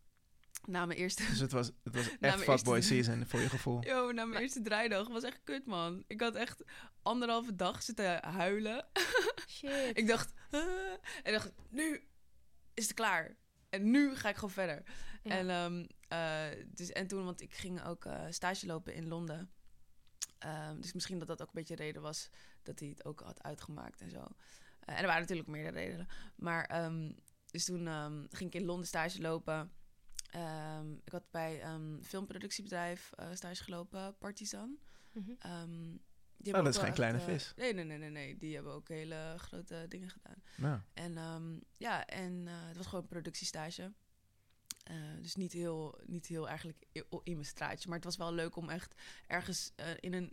Na mijn eerste Dus het was, het was <laughs> echt fuckboy eerste- season voor je gevoel. Yo, na mijn eerste draaidag was echt kut, man. Ik had echt anderhalve dag zitten huilen. <laughs> Shit. ik dacht, "Huh?" en ik dacht, nu is het klaar. En nu ga ik gewoon verder. Ja. En, ehm, eh, dus, en toen, want ik ging ook eh, stage lopen in Londen. Ehm, dus misschien dat dat ook een beetje de reden was dat hij het ook had uitgemaakt en zo. Eh, en er waren natuurlijk meerdere redenen. Maar ehm, dus toen ehm, ging ik in Londen stage lopen. Ehm, ik had bij een filmproductiebedrijf eh, stage gelopen, Partizan. Mhm. Ehm, Oh, dat is geen kleine echt, eh, vis. Nee, nee, nee, nee, nee. Die hebben ook hele grote dingen gedaan. Nou, En ehm, ja, en eh, het was gewoon een productiestage. Eh, dus niet heel, niet heel eigenlijk in mijn straatje. Maar het was wel leuk om echt ergens in een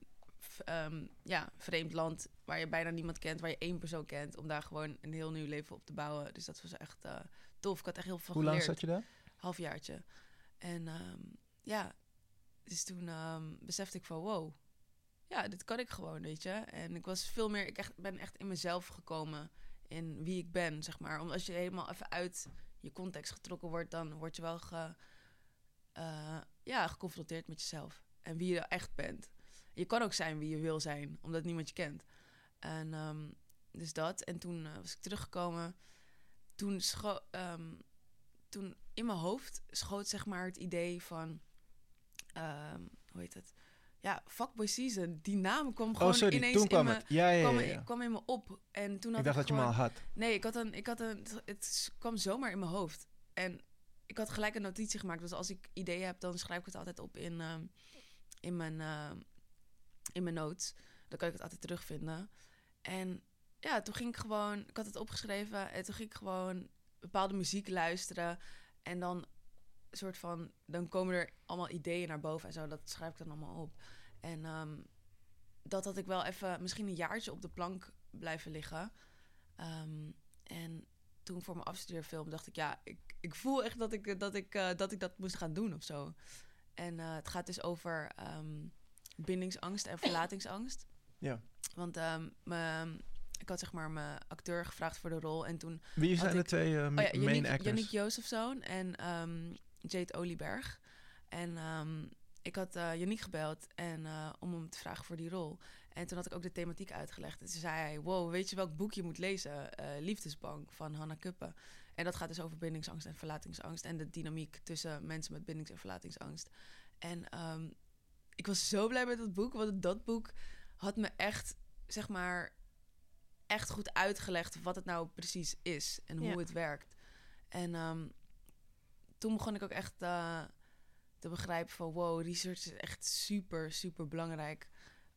ehm, ja, vreemd land... waar je bijna niemand kent, waar je één persoon kent... om daar gewoon een heel nieuw leven op te bouwen. Dus dat was echt eh, tof. Ik had echt heel veel hoe lang geleerd zat je daar? Halfjaartje. En ehm, ja, dus toen ehm, besefte ik van wow, ja, dit kan ik gewoon, weet je. En ik was veel meer, ik echt, ben echt in mezelf gekomen in wie ik ben, zeg maar. Omdat als je helemaal even uit je context getrokken wordt, dan word je wel ge, eh, ja, geconfronteerd met jezelf en wie je echt bent. Je kan ook zijn wie je wil zijn, omdat niemand je kent. En ehm, dus dat. En toen eh, was ik teruggekomen. Toen, toen in mijn hoofd schoot zeg maar het idee van... ehm, hoe heet het? Ja, Fuckboy Season. Die naam kwam gewoon Oh, sorry, ineens toen kwam in me, het. Ja, ja, kwam, ja. ja. kwam in me op. En toen had Ik dacht dat je hem al had. Nee, ik had een, ik had een, het kwam zomaar in mijn hoofd. En ik had gelijk een notitie gemaakt. Dus als ik ideeën heb, dan schrijf ik het altijd op in, ehm, in, mijn, ehm, in mijn notes. Dan kan ik het altijd terugvinden. En ja, toen ging ik gewoon, ik had het opgeschreven en toen ging ik gewoon bepaalde muziek luisteren. En dan soort van, dan komen er allemaal ideeën naar boven en zo. Dat schrijf ik dan allemaal op. En ehm, dat had ik wel even, misschien een jaartje op de plank blijven liggen. Ehm, en toen voor mijn afstudeerfilm dacht ik, ja, ik, ik voel echt dat ik, dat, ik, eh, dat ik dat moest gaan doen of zo. En eh, het gaat dus over ehm, bindingsangst en verlatingsangst. Ja. Want ehm, mijn- ik had zeg maar mijn acteur gevraagd voor de rol. En toen Wie zijn de twee eh, Oh ja, main Yannick, actors? Yannick Jozefzoon en ehm, Jade Olieberg. En ehm, ik had Yannick gebeld en, eh, om hem te vragen voor die rol. En toen had ik ook de thematiek uitgelegd. En toen zei hij, wow, weet je welk boek je moet lezen? Liefdesbang van Hannah Kuppen. En dat gaat dus over bindingsangst en verlatingsangst. En de dynamiek tussen mensen met bindings- en verlatingsangst. En ehm, ik was zo blij met dat boek. Want dat boek had me echt, zeg maar, echt goed uitgelegd wat het nou precies is. En hoe Ja. het werkt. En ehm, toen begon ik ook echt eh, te begrijpen van... wow, research is echt super, super belangrijk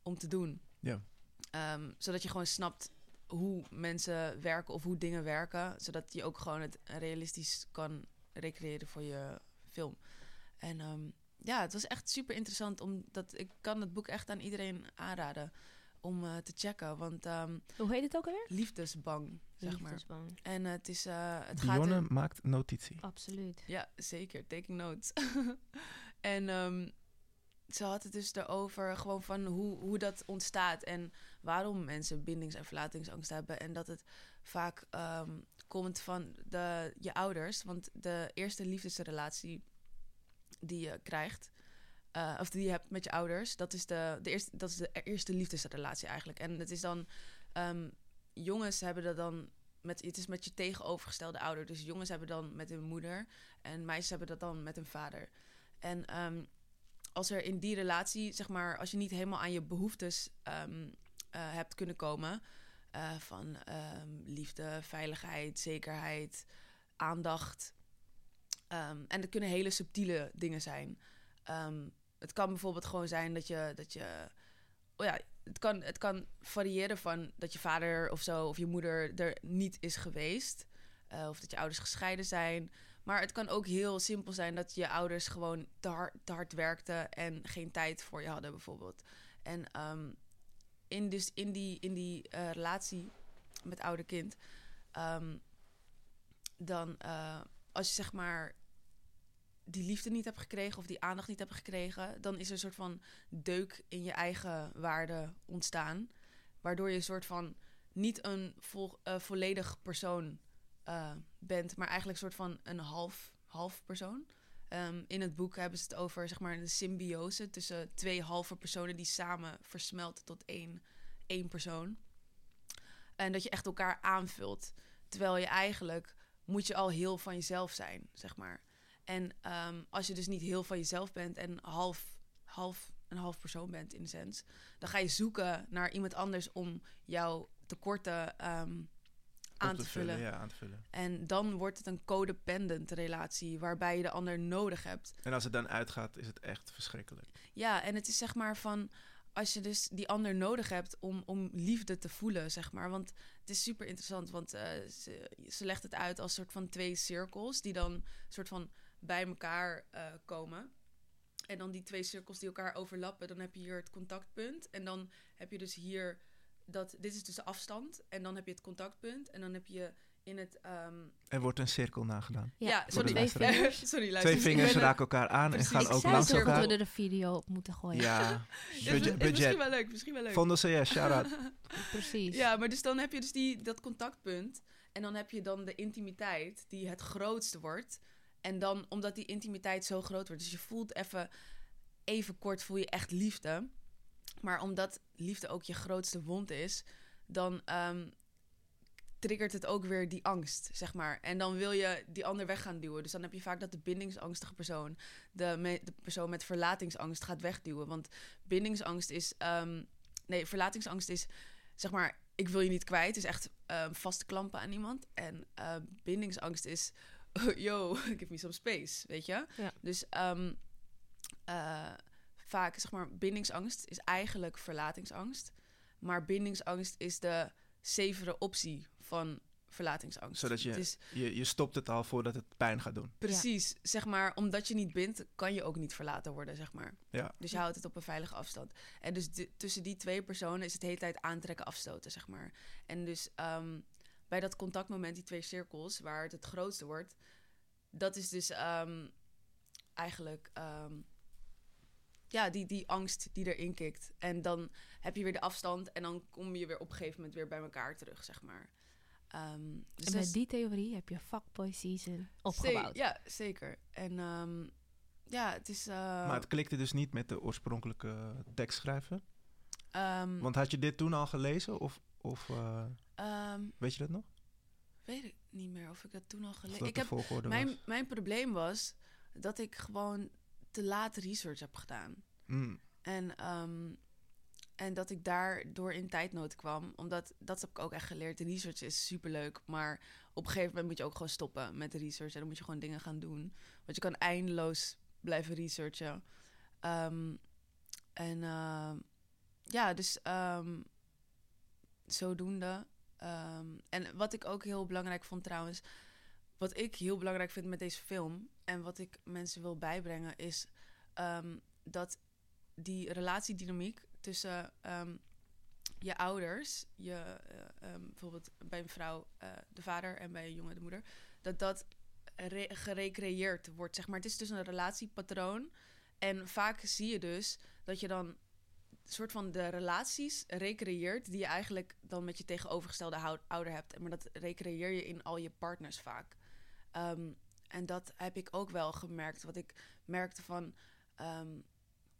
om te doen. Ja. Ehm, zodat je gewoon snapt hoe mensen werken of hoe dingen werken. Zodat je ook gewoon het realistisch kan recreëren voor je film. En ehm, ja, het was echt super interessant. Omdat ik kan het boek echt aan iedereen aanraden om eh, te checken. Want ehm, Hoe heet het ook alweer? liefdesbang, zeg maar. Liefdesbang. En het is... eh het gaat er- maakt notitie. Absoluut. ja, zeker. Taking notes. <laughs> en ehm, ze had het dus erover gewoon van hoe, hoe dat ontstaat en waarom mensen bindings- en verlatingsangst hebben. En dat het vaak ehm, komt van de, je ouders. Want de eerste liefdesrelatie die je krijgt, eh, of die je hebt met je ouders, dat is de, de, eerste, dat is de eerste liefdesrelatie eigenlijk. En het is dan, ehm, jongens hebben dat dan met, het is met je tegenovergestelde ouder. Dus jongens hebben dan met hun moeder en meisjes hebben dat dan met hun vader. En ehm, als er in die relatie, zeg maar, als je niet helemaal aan je behoeftes ehm, eh, hebt kunnen komen, eh, van liefde, veiligheid, zekerheid, aandacht. en dat kunnen hele subtiele dingen zijn. Ehm, het kan bijvoorbeeld gewoon zijn dat je, dat je oh ja, het kan, het kan variëren van dat je vader of zo of je moeder er niet is geweest. eh, of dat je ouders gescheiden zijn. Maar het kan ook heel simpel zijn dat je ouders gewoon te hard, te hard werkten en geen tijd voor je hadden, bijvoorbeeld. En ehm, in, dus in die, in die eh, relatie met ouder kind, ehm, dan eh, als je zeg maar die liefde niet hebt gekregen of die aandacht niet hebt gekregen, dan is er een soort van deuk in je eigen waarde ontstaan. Waardoor je een soort van niet een eh, volledig persoon eh, bent, maar eigenlijk een soort van een half, half persoon. Ehm, in het boek hebben ze het over zeg maar, de symbiose tussen twee halve personen die samen versmelten tot één, één persoon. En dat je echt elkaar aanvult. Terwijl je eigenlijk moet je al heel van jezelf zijn, zeg maar. En ehm, als je dus niet heel van jezelf bent en half, half een half persoon bent in de sens, dan ga je zoeken naar iemand anders om jouw tekorten ehm, aan te, vullen. Ja, aan te vullen. En dan wordt het een codependent relatie waarbij je de ander nodig hebt. En als het dan uitgaat, is het echt verschrikkelijk. Ja, en het is zeg maar van als je dus die ander nodig hebt om, om liefde te voelen, zeg maar. Want het is super interessant, want eh, ze, ze legt het uit als soort van twee cirkels die dan soort van bij elkaar eh, komen. En dan die twee cirkels die elkaar overlappen, dan heb je hier het contactpunt. En dan heb je dus hier dat, dit is dus de afstand. En dan heb je het contactpunt. En dan heb je in het. ehm, Er wordt een cirkel nagedaan. ja, de sorry. luisteraar. <laughs> sorry, luister. Twee Ik vingers ben- raken elkaar aan Precies. en gaan Ik ook langs elkaar. we er een video op moeten gooien. Ja, <laughs> Is, is budget. misschien budget. wel leuk, misschien wel leuk. Vondel CS, shout-out. <laughs> Precies. Ja, maar dus dan heb je dus die, dat contactpunt. En dan heb je dan de intimiteit die het grootste wordt. En dan, omdat die intimiteit zo groot wordt. Dus je voelt even, even kort voel je echt liefde. Maar omdat liefde ook je grootste wond is, dan ehm, triggert het ook weer die angst, zeg maar. En dan wil je die ander weg gaan duwen. Dus dan heb je vaak dat de bindingsangstige persoon, de, de persoon met verlatingsangst gaat wegduwen. Want bindingsangst is, ehm, nee, verlatingsangst is, zeg maar, ik wil je niet kwijt. Is echt ehm vastklampen aan iemand. En bindingsangst is, <laughs> yo, give me some space, weet je? Ja. Dus ehm, eh, vaak, zeg maar, bindingsangst is eigenlijk verlatingsangst. Maar bindingsangst is de zevere optie van verlatingsangst. Zodat je- is Je, je stopt het al voordat het pijn gaat doen. precies, zeg maar, omdat je niet bindt, kan je ook niet verlaten worden, zeg maar. Ja. Dus je houdt het op een veilige afstand. En dus tussen die twee personen is het de hele tijd aantrekken, afstoten, zeg maar. En dus ehm, bij dat contactmoment, die twee cirkels, waar het het grootste wordt, dat is dus ehm, eigenlijk ehm, ja, die, die angst die erin kikt. En dan heb je weer de afstand en dan kom je weer op een gegeven moment weer bij elkaar terug, zeg maar. Ehm, dus En met die theorie heb je fuckboy season opgebouwd. Ze- ja, zeker. En ehm, ja, het is... eh, Maar het klikte dus niet met de oorspronkelijke tekstschrijver. ehm, Want had je dit toen al gelezen? Of, of eh, ehm, weet je dat nog? weet ik niet meer of ik dat toen al gelezen heb mijn, was? mijn probleem was dat ik gewoon te laat research heb gedaan. Mm, En, ehm, en dat ik daardoor in tijdnood kwam. Omdat, dat heb ik ook echt geleerd. De research is superleuk. Maar op een gegeven moment moet je ook gewoon stoppen met de research. En dan moet je gewoon dingen gaan doen. Want je kan eindeloos blijven researchen. Ehm, en ja, dus zodoende. Ehm, en wat ik ook heel belangrijk vond trouwens... Wat ik heel belangrijk vind met deze film... en wat ik mensen wil bijbrengen... is ehm, dat die relatiedynamiek tussen ehm, je ouders, je, eh, bijvoorbeeld bij een vrouw eh, de vader en bij een jongen de moeder, dat dat re- gerecreëerd wordt. Zeg maar. Het is dus een relatiepatroon. En vaak zie je dus dat je dan soort van de relaties recreëert die je eigenlijk dan met je tegenovergestelde ouder hebt. Maar dat recreëer je in al je partners vaak. Ehm, en dat heb ik ook wel gemerkt. Wat ik merkte van. ehm,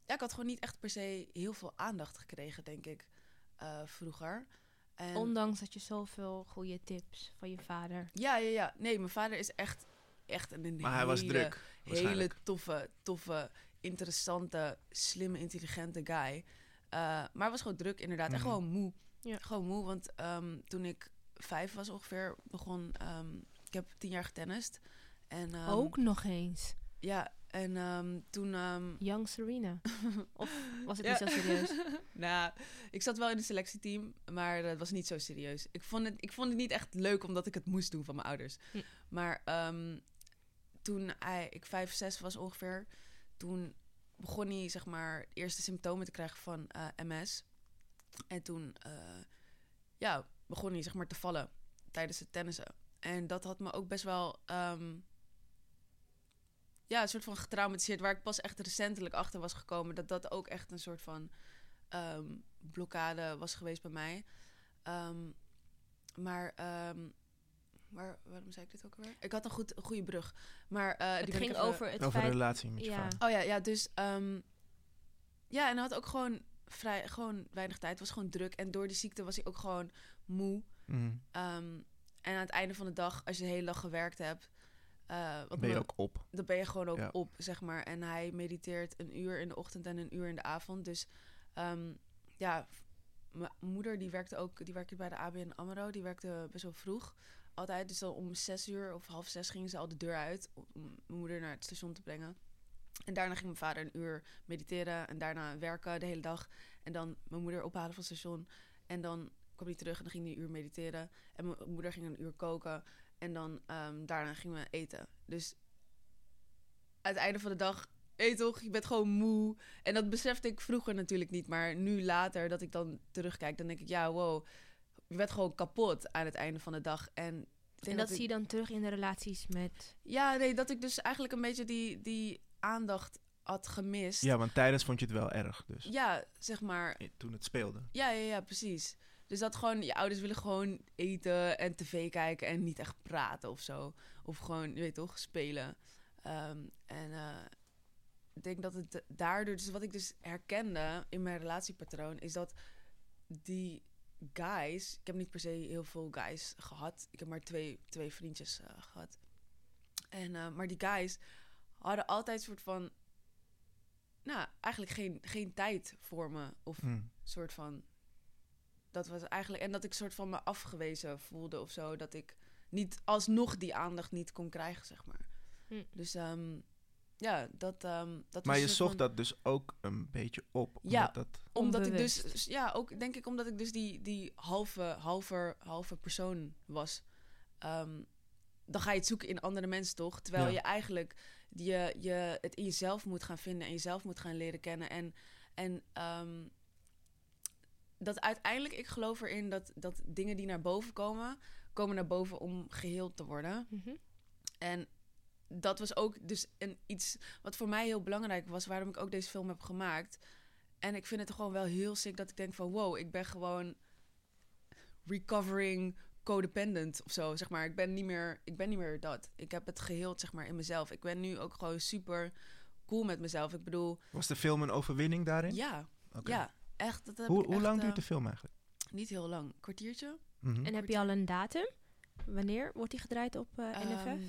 ja, ik had gewoon niet echt per se heel veel aandacht gekregen, denk ik, eh, vroeger. En, Ondanks dat je zoveel goede tips van je vader. ja, ja, ja. Nee, mijn vader is echt, echt een maar hij was hele, druk. hele toffe, toffe, interessante, slimme, intelligente guy. Eh, maar hij was gewoon druk, inderdaad. En Mhm. gewoon moe. Ja. Gewoon moe, want ehm, toen ik vijf was ongeveer, begon... ehm, ik heb tien jaar getennist. En, ehm, Ook nog eens. Ja, en ehm, toen... ehm, Young Serena. <laughs> of was het Ja. niet zo serieus? <laughs> nou, ik zat wel in het selectieteam, maar het was niet zo serieus. Ik vond, het, ik vond het niet echt leuk omdat ik het moest doen van mijn ouders. Hm. Maar ehm, toen hij, ik vijf, zes was ongeveer, toen begon hij zeg maar eerste symptomen te krijgen van eh, MS. En toen eh, ja, begon hij zeg maar te vallen tijdens het tennissen. En dat had me ook best wel ehm, ja, een soort van getraumatiseerd, waar ik pas echt recentelijk achter was gekomen dat dat ook echt een soort van ehm, blokkade was geweest bij mij. Ehm, maar waar, waarom zei ik dit ook alweer? Ik had een, goed, een goede brug. Maar eh, die het ik ging over het Over een feit... relatie met je ja. vrouw. Oh ja, ja, dus ehm, ja, en hij had ook gewoon vrij, gewoon weinig tijd. Was gewoon druk en door die ziekte was hij ook gewoon moe. Mhm. Ehm, en aan het einde van de dag, als je de hele dag gewerkt hebt, eh, wat Ben je me- ook op. dan ben je gewoon ook Ja. op, zeg maar. En hij mediteert een uur in de ochtend en een uur in de avond. Dus ehm, ja, mijn moeder die werkte ook, die werkte bij de ABN AMRO. Die werkte best wel vroeg, altijd. Dus om zes uur of half zes gingen ze al de deur uit om mijn moeder naar het station te brengen. En daarna ging mijn vader een uur mediteren en daarna werken de hele dag. En dan mijn moeder ophalen van het station. En dan kwam hij terug en dan ging hij een uur mediteren. En mijn moeder ging een uur koken. En dan ehm, daarna gingen we eten. Dus aan van de dag, weet je toch, je bent gewoon moe. En dat besefte ik vroeger natuurlijk niet. Maar nu later, dat ik dan terugkijk, dan denk ik, ja, wow. Je bent gewoon kapot aan het einde van de dag. En, En dat ik- zie je dan terug in de relaties met... Ja, nee, dat ik dus eigenlijk een beetje die, die aandacht had gemist. Ja, want tijdens vond je het wel erg. Dus Ja, zeg maar. toen het speelde. Ja, ja, ja, precies. Dus dat gewoon, je ouders willen gewoon eten en tv kijken en niet echt praten of zo. Of gewoon, je weet toch, spelen. Ehm, en eh, ik denk dat het daardoor, dus wat ik dus herkende in mijn relatiepatroon, is dat die guys, ik heb niet per se heel veel guys gehad. Ik heb maar twee, twee vriendjes eh, gehad. En, eh, maar die guys hadden altijd een soort van, nou, eigenlijk geen, geen tijd voor me. Of Hm. soort van. Dat was eigenlijk. En dat ik soort van me afgewezen voelde of zo. Dat ik niet alsnog die aandacht niet kon krijgen, zeg maar. Hm. Dus ehm, ja, dat. ehm dat Maar je zocht van- dat dus ook een beetje op. Ja. omdat Dat, Omdat ik dus. Ja, ook denk ik omdat ik dus die, die halve, halve, halve persoon was. Ehm, dan ga je het zoeken in andere mensen, toch? Terwijl Ja. je eigenlijk je, je het in jezelf moet gaan vinden en jezelf moet gaan leren kennen. En, en ehm, dat uiteindelijk, ik geloof erin dat, dat dingen die naar boven komen, komen naar boven om geheeld te worden. Mhm. En dat was ook dus een, iets wat voor mij heel belangrijk was, waarom ik ook deze film heb gemaakt. En ik vind het gewoon wel heel sick dat ik denk van wow, ik ben gewoon recovering codependent of zo, zeg maar. Ik ben niet meer, ik ben niet meer dat. Ik heb het geheeld, zeg maar, in mezelf. Ik ben nu ook gewoon super cool met mezelf. Ik bedoel, was de film een overwinning daarin? ja, Oké. ja, echt. Dat heb Hoe, ik hoe echt, lang eh, duurt de film eigenlijk? Niet heel lang, kwartiertje. Mhm. En heb je al een datum? Wanneer wordt die gedraaid op eh, NFF? Ehm,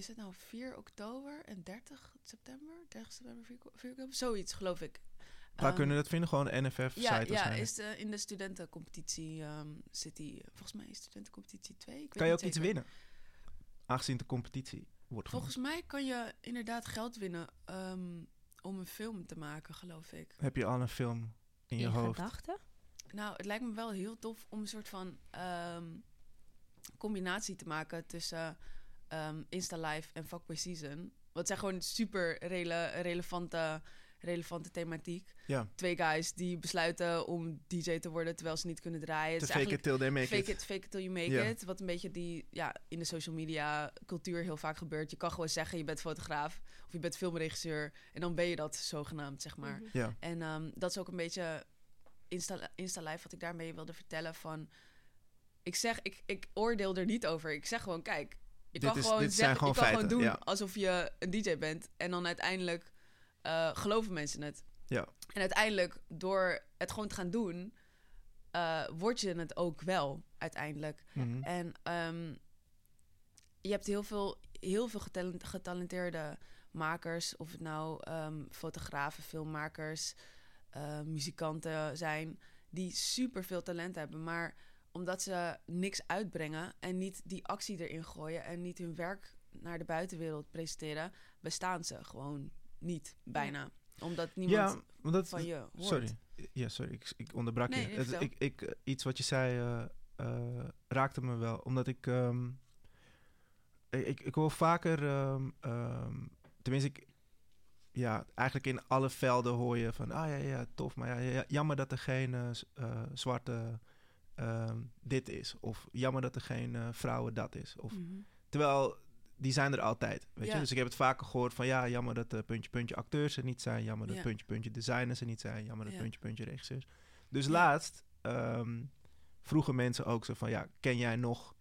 is het nou 4 oktober en 30 september? 30 september, 4, 4 oktober? Zoiets, geloof ik. Waar Ehm, kunnen we dat vinden? Gewoon de NFF-site Ja, ja is de, in de studentencompetitie ehm, zit die... Volgens mij is studentencompetitie 2. Ik weet Kan je ook iets winnen? Aangezien de competitie wordt Volgens mij kan je inderdaad geld winnen ehm, om een film te maken, geloof ik. Heb je al een film in je in hoofd? gedachten? Nou, het lijkt me wel heel tof om een soort van ehm, combinatie te maken tussen ehm, Insta Live en Fuckboy Season. Wat zijn gewoon super rele relevante, relevante thematiek. Ja, Twee guys die besluiten om DJ te worden terwijl ze niet kunnen draaien. fake it till they make fake it. it, fake it till you make Ja. it. Wat een beetje die ja, in de social media cultuur heel vaak gebeurt. Je kan gewoon zeggen je bent fotograaf of je bent filmregisseur. En dan ben je dat zogenaamd, zeg maar. Ja, En ehm, dat is ook een beetje Insta, Insta Live wat ik daarmee wilde vertellen van... Ik zeg, ik, ik oordeel er niet over. Ik zeg gewoon, kijk, je Dit kan is- gewoon dit zijn zeggen, gewoon je kan feiten, gewoon doen ja. alsof je een DJ bent. En dan uiteindelijk eh, geloven mensen het. ja. En uiteindelijk, door het gewoon te gaan doen, eh, word je het ook wel, uiteindelijk. Mhm. En ehm, je hebt heel veel, heel veel getalent- getalenteerde makers, of het nou ehm, fotografen, filmmakers, eh, muzikanten zijn, die super veel talent hebben. Maar omdat ze niks uitbrengen en niet die actie erin gooien en niet hun werk naar de buitenwereld presenteren, bestaan ze gewoon niet bijna. Omdat niemand Ja, van je hoort. Sorry. Ja, sorry, ik, ik onderbrak Nee, je. Het- ik, ik, iets wat je zei eh, eh, raakte me wel. Omdat ik... ehm, ik, ik, hoor vaker, ehm, ehm, tenminste, ik, ja, eigenlijk in alle velden hoor je van, ah ja, ja, tof, maar ja, ja, jammer dat er geen eh, zwarte ehm, dit is. Of jammer dat er geen eh, vrouwen dat is. Of, Mhm. Terwijl, die zijn er altijd, weet Ja. je. Dus ik heb het vaker gehoord van, ja, jammer dat de puntje, puntje acteurs er niet zijn. Jammer dat Ja. puntje, puntje designers er niet zijn. Jammer dat Ja. puntje, puntje regisseurs. Dus laatst ehm, vroegen mensen ook zo van, ja, ken jij nog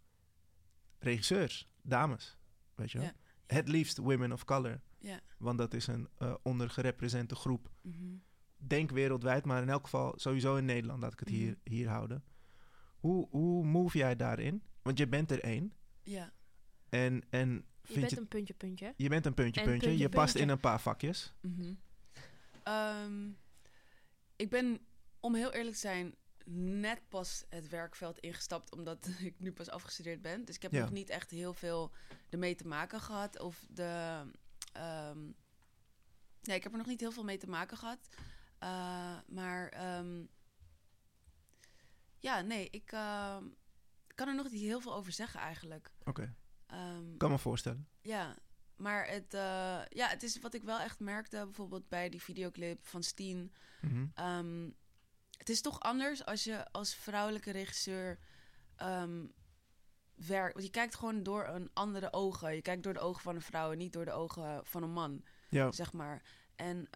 regisseurs, dames, weet je wel? Het liefst women of color. Ja. Want dat is een eh ondergerepresenteerde groep. Mhm. Denk wereldwijd, maar in elk geval sowieso in Nederland, laat ik het hier, Mhm. hier houden. Hoe, hoe move jij daarin? Want je bent er één. Ja. En, en Je bent je, een puntje, puntje. je bent een puntje, puntje. puntje, je past puntje. in een paar vakjes. Mhm. Ehm, ik ben, om heel eerlijk te zijn, net pas het werkveld ingestapt, omdat <laughs> ik nu pas afgestudeerd ben. Dus ik heb Ja. nog niet echt heel veel ermee te maken gehad. Of de. ehm, nee, ik heb er nog niet heel veel mee te maken gehad. Uh, maar ehm, ja, nee, ik ehm, kan er nog niet heel veel over zeggen eigenlijk. Oké, Ehm, kan me voorstellen. ja, maar het, eh, ja, het is wat ik wel echt merkte, bijvoorbeeld bij die videoclip van Steen. Mhm. Ehm, het is toch anders als je als vrouwelijke regisseur ehm, werkt. Want je kijkt gewoon door een andere ogen. Je kijkt door de ogen van een vrouw en niet door de ogen van een man, Ja, zeg maar. En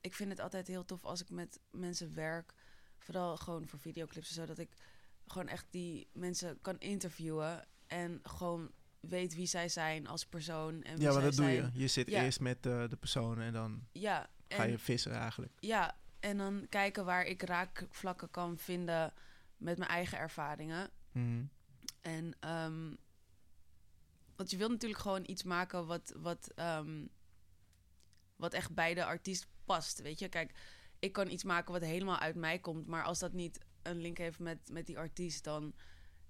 ik vind het altijd heel tof als ik met mensen werk. Vooral gewoon voor videoclips en zo. Dat ik gewoon echt die mensen kan interviewen. En gewoon weet wie zij zijn als persoon. En wie ja maar dat doe je. Je zit Ja. eerst met eh, de persoon en dan Ja, ga en- je vissen eigenlijk. Ja, en dan kijken waar ik raakvlakken kan vinden met mijn eigen ervaringen. Mhm. En ehm, want je wilt natuurlijk gewoon iets maken wat, wat, ehm, wat echt bij de artiest past. Weet je, kijk, ik kan iets maken wat helemaal uit mij komt, maar als dat niet een link heeft met, met die artiest, dan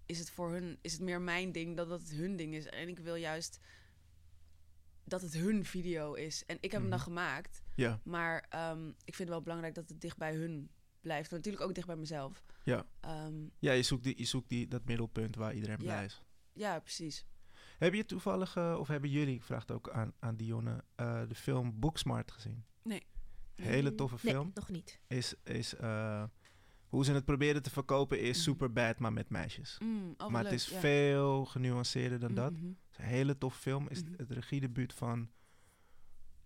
is het voor hun is het meer mijn ding dan dat het hun ding is. En ik wil juist dat het hun video is. En ik heb hem dan Mhm. gemaakt. Ja, Maar ehm, ik vind het wel belangrijk dat het dicht bij hun blijft. Maar natuurlijk ook dicht bij mezelf. ja. Ehm, ja je zoekt, die, je zoekt die, dat middelpunt waar iedereen Ja. blij is. ja, precies. Heb je toevallig, eh, of hebben jullie, ik vraag het ook aan, aan Dionne, eh, de film Booksmart gezien? Hele toffe Nee, film. nog niet. Is, is eh, hoe ze het proberen te verkopen is Mhm. super bad, maar met meisjes. Mm, oh, maar het is ja. veel genuanceerder dan dat. Mhm. Het is een hele toffe film. Is Mhm. het regiedebuut van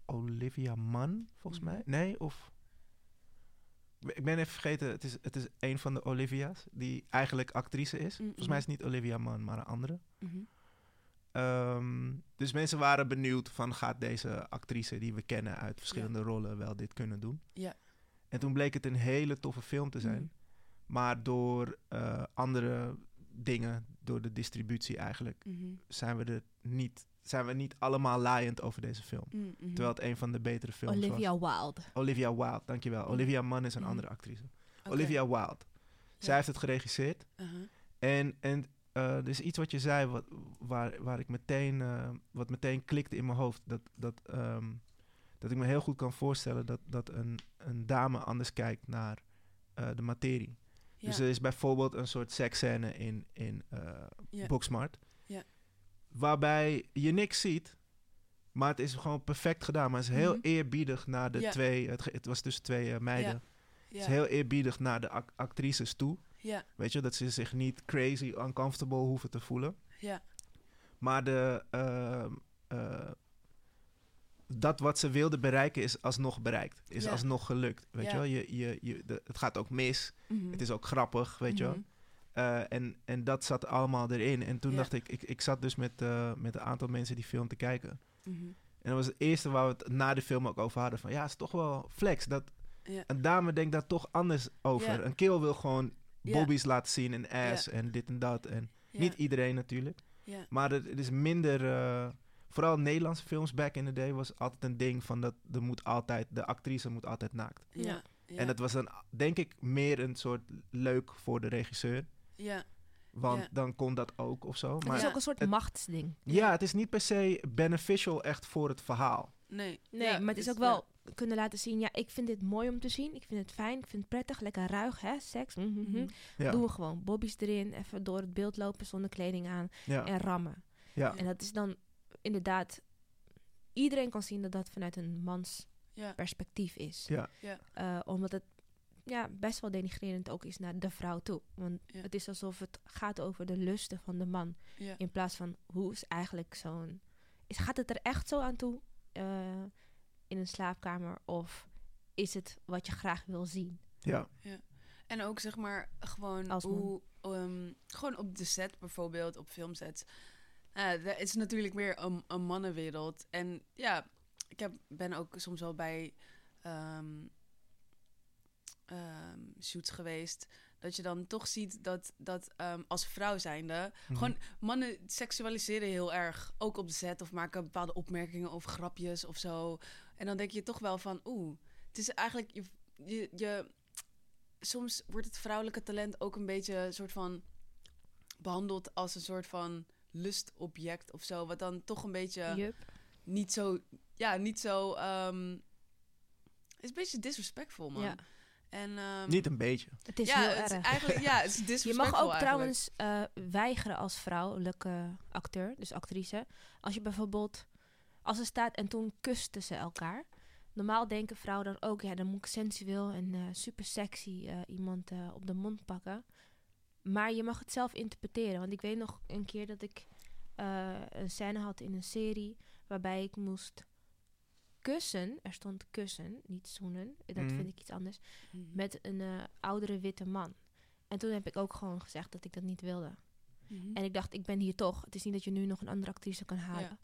Olivia Munn, volgens Mhm. mij? Nee, of... Ik ben even vergeten, het is, het is een van de Olivia's die eigenlijk actrice is. Volgens mij is het niet Olivia Munn, maar een andere. Ehm, dus mensen waren benieuwd van gaat deze actrice die we kennen uit verschillende rollen wel dit kunnen doen. Ja. En toen bleek het een hele toffe film te zijn. Mhm. Maar door eh, andere dingen, door de distributie eigenlijk, Mhm. zijn we er niet, zijn we niet allemaal laaiend over deze film. Mm, mhm. Terwijl het een van de betere films was. Olivia Wilde. Olivia Wilde, dankjewel. Mhm. Olivia Munn is een andere actrice. Olivia Wilde. Zij Ja. heeft het geregisseerd. Uh-huh. En, en er is iets wat je zei, wat, waar, waar ik meteen, eh, wat meteen klikte in mijn hoofd. Dat, dat, ehm, dat ik me heel goed kan voorstellen dat, dat een, een dame anders kijkt naar eh, de materie. Ja. Dus er is bijvoorbeeld een soort seksscène in, in. Booksmart. Ja. Waarbij je niks ziet, maar het is gewoon perfect gedaan. Maar het is heel Mhm. eerbiedig naar de twee... Het, was dus twee meiden. Het is heel eerbiedig naar de ac- actrices toe. Ja, Weet je, dat ze zich niet crazy uncomfortable hoeven te voelen. ja, Maar de, ehm, eh, dat wat ze wilden bereiken is alsnog bereikt. Is Ja. alsnog gelukt. Weet Ja. je wel? Je, je, je, de- het gaat ook mis. Mhm. Het is ook grappig, weet je wel. Mhm. Eh, en, en dat zat allemaal erin. En toen Ja. dacht ik, ik, ik zat dus met, eh, met een aantal mensen die film te kijken. Mhm. En dat was het eerste waar we het na de film ook over hadden. Van ja, het is toch wel flex. Dat een dame denkt daar toch anders over. Een kerel wil gewoon. Bobby's laten zien en ass en dit en dat. En Ja. niet iedereen natuurlijk. Ja. Maar het, het is minder... eh, vooral Nederlandse films back in the day was altijd een ding van dat er moet altijd... De actrice moet altijd naakt. Ja. Ja. En dat was dan denk ik meer een soort leuk voor de regisseur. Ja. Want Ja. dan kon dat ook of zo. het Maar is ja. ook een soort het- machtsding. het is niet per se beneficial echt voor het verhaal. Nee. Nee, Ja, maar het is dus- ook wel kunnen laten zien... ja, ik vind dit mooi om te zien. Ik vind het fijn, ik vind het prettig, lekker ruig, hè, seks. Ja, Doen we gewoon. Bobby's erin, even door het beeld lopen zonder kleding aan ja. en rammen. Ja. En dat is dan inderdaad... Iedereen kan zien dat dat vanuit een mans Ja. perspectief is. Ja. Ja. Eh, omdat het ja, best wel denigrerend ook is naar de vrouw toe. Want Ja. het is alsof het gaat over de lusten van de man. Ja. In plaats van hoe is eigenlijk zo'n. Is, gaat het er echt zo aan toe eh, in een slaapkamer? Of is het wat je graag wil zien? Ja. En ook zeg maar gewoon Als hoe ehm, gewoon op de set bijvoorbeeld op filmsets. Eh, de- het is natuurlijk meer een, een mannenwereld. En ja, ik heb, ben ook soms wel bij ehm, ehm, shoots geweest. Dat je dan toch ziet dat, dat ehm, als vrouw zijnde... Mhm. Gewoon mannen seksualiseren heel erg. Ook op de set of maken bepaalde opmerkingen of grapjes of zo. En dan denk je toch wel van... Oeh, het is eigenlijk... Je, je, je, soms wordt het vrouwelijke talent ook een beetje een soort van... behandeld als een soort van lustobject of zo. Wat dan toch een beetje niet zo... Ja, niet zo... ehm, is een beetje disrespectful, man. Ja. En, ehm, Niet een beetje. Het is ja, heel het is erg. eigenlijk, ja, het is <laughs> Je mag ook eigenlijk. trouwens eh, weigeren als vrouwelijke acteur, dus actrice. Als je bijvoorbeeld, als er staat en toen kusten ze elkaar. Normaal denken vrouwen dan ook, ja, dan moet ik sensueel en eh, super sexy eh, iemand eh, op de mond pakken. Maar je mag het zelf interpreteren. Want ik weet nog een keer dat ik eh, een scène had in een serie waarbij ik moest kussen. Er stond kussen, niet zoenen. Dat Mhm. vind ik iets anders Mhm. met een eh, oudere witte man. En toen heb ik ook gewoon gezegd dat ik dat niet wilde. Mhm. En ik dacht, ik ben hier toch. Het is niet dat je nu nog een andere actrice kan halen. ja.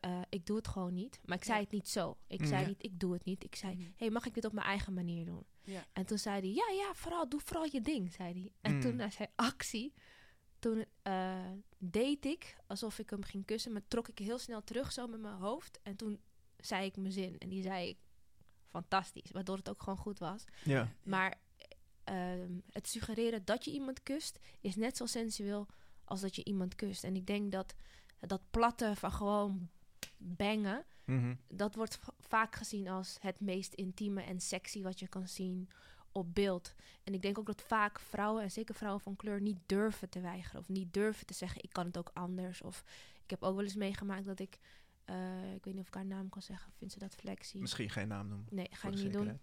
Eh, ik doe het gewoon niet. Maar ik Ja. zei het niet zo. Ik Mm. zei Ja. niet, ik doe het niet. Ik zei, Mhm. hey, mag ik dit op mijn eigen manier doen? Ja. En toen zei hij, ja, ja, vooral, doe vooral je ding, zei hij. En Mm. toen na zijn actie, toen eh, deed ik alsof ik hem ging kussen, maar trok ik heel snel terug zo met mijn hoofd. En toen zei ik mijn zin. En die zei ik fantastisch, waardoor het ook gewoon goed was. Ja. Maar ehm, het suggereren dat je iemand kust is net zo sensueel als dat je iemand kust. En ik denk dat dat platte van gewoon bangen, Mhm. dat wordt vaak gezien als het meest intieme en sexy wat je kan zien op beeld. En ik denk ook dat vaak vrouwen, en zeker vrouwen van kleur, niet durven te weigeren. Of niet durven te zeggen, ik kan het ook anders. Of ik heb ook wel eens meegemaakt dat ik, eh, ik weet niet of ik haar naam kan zeggen, vindt ze dat flexie? Misschien geen naam noemen. Nee, ga ik niet doen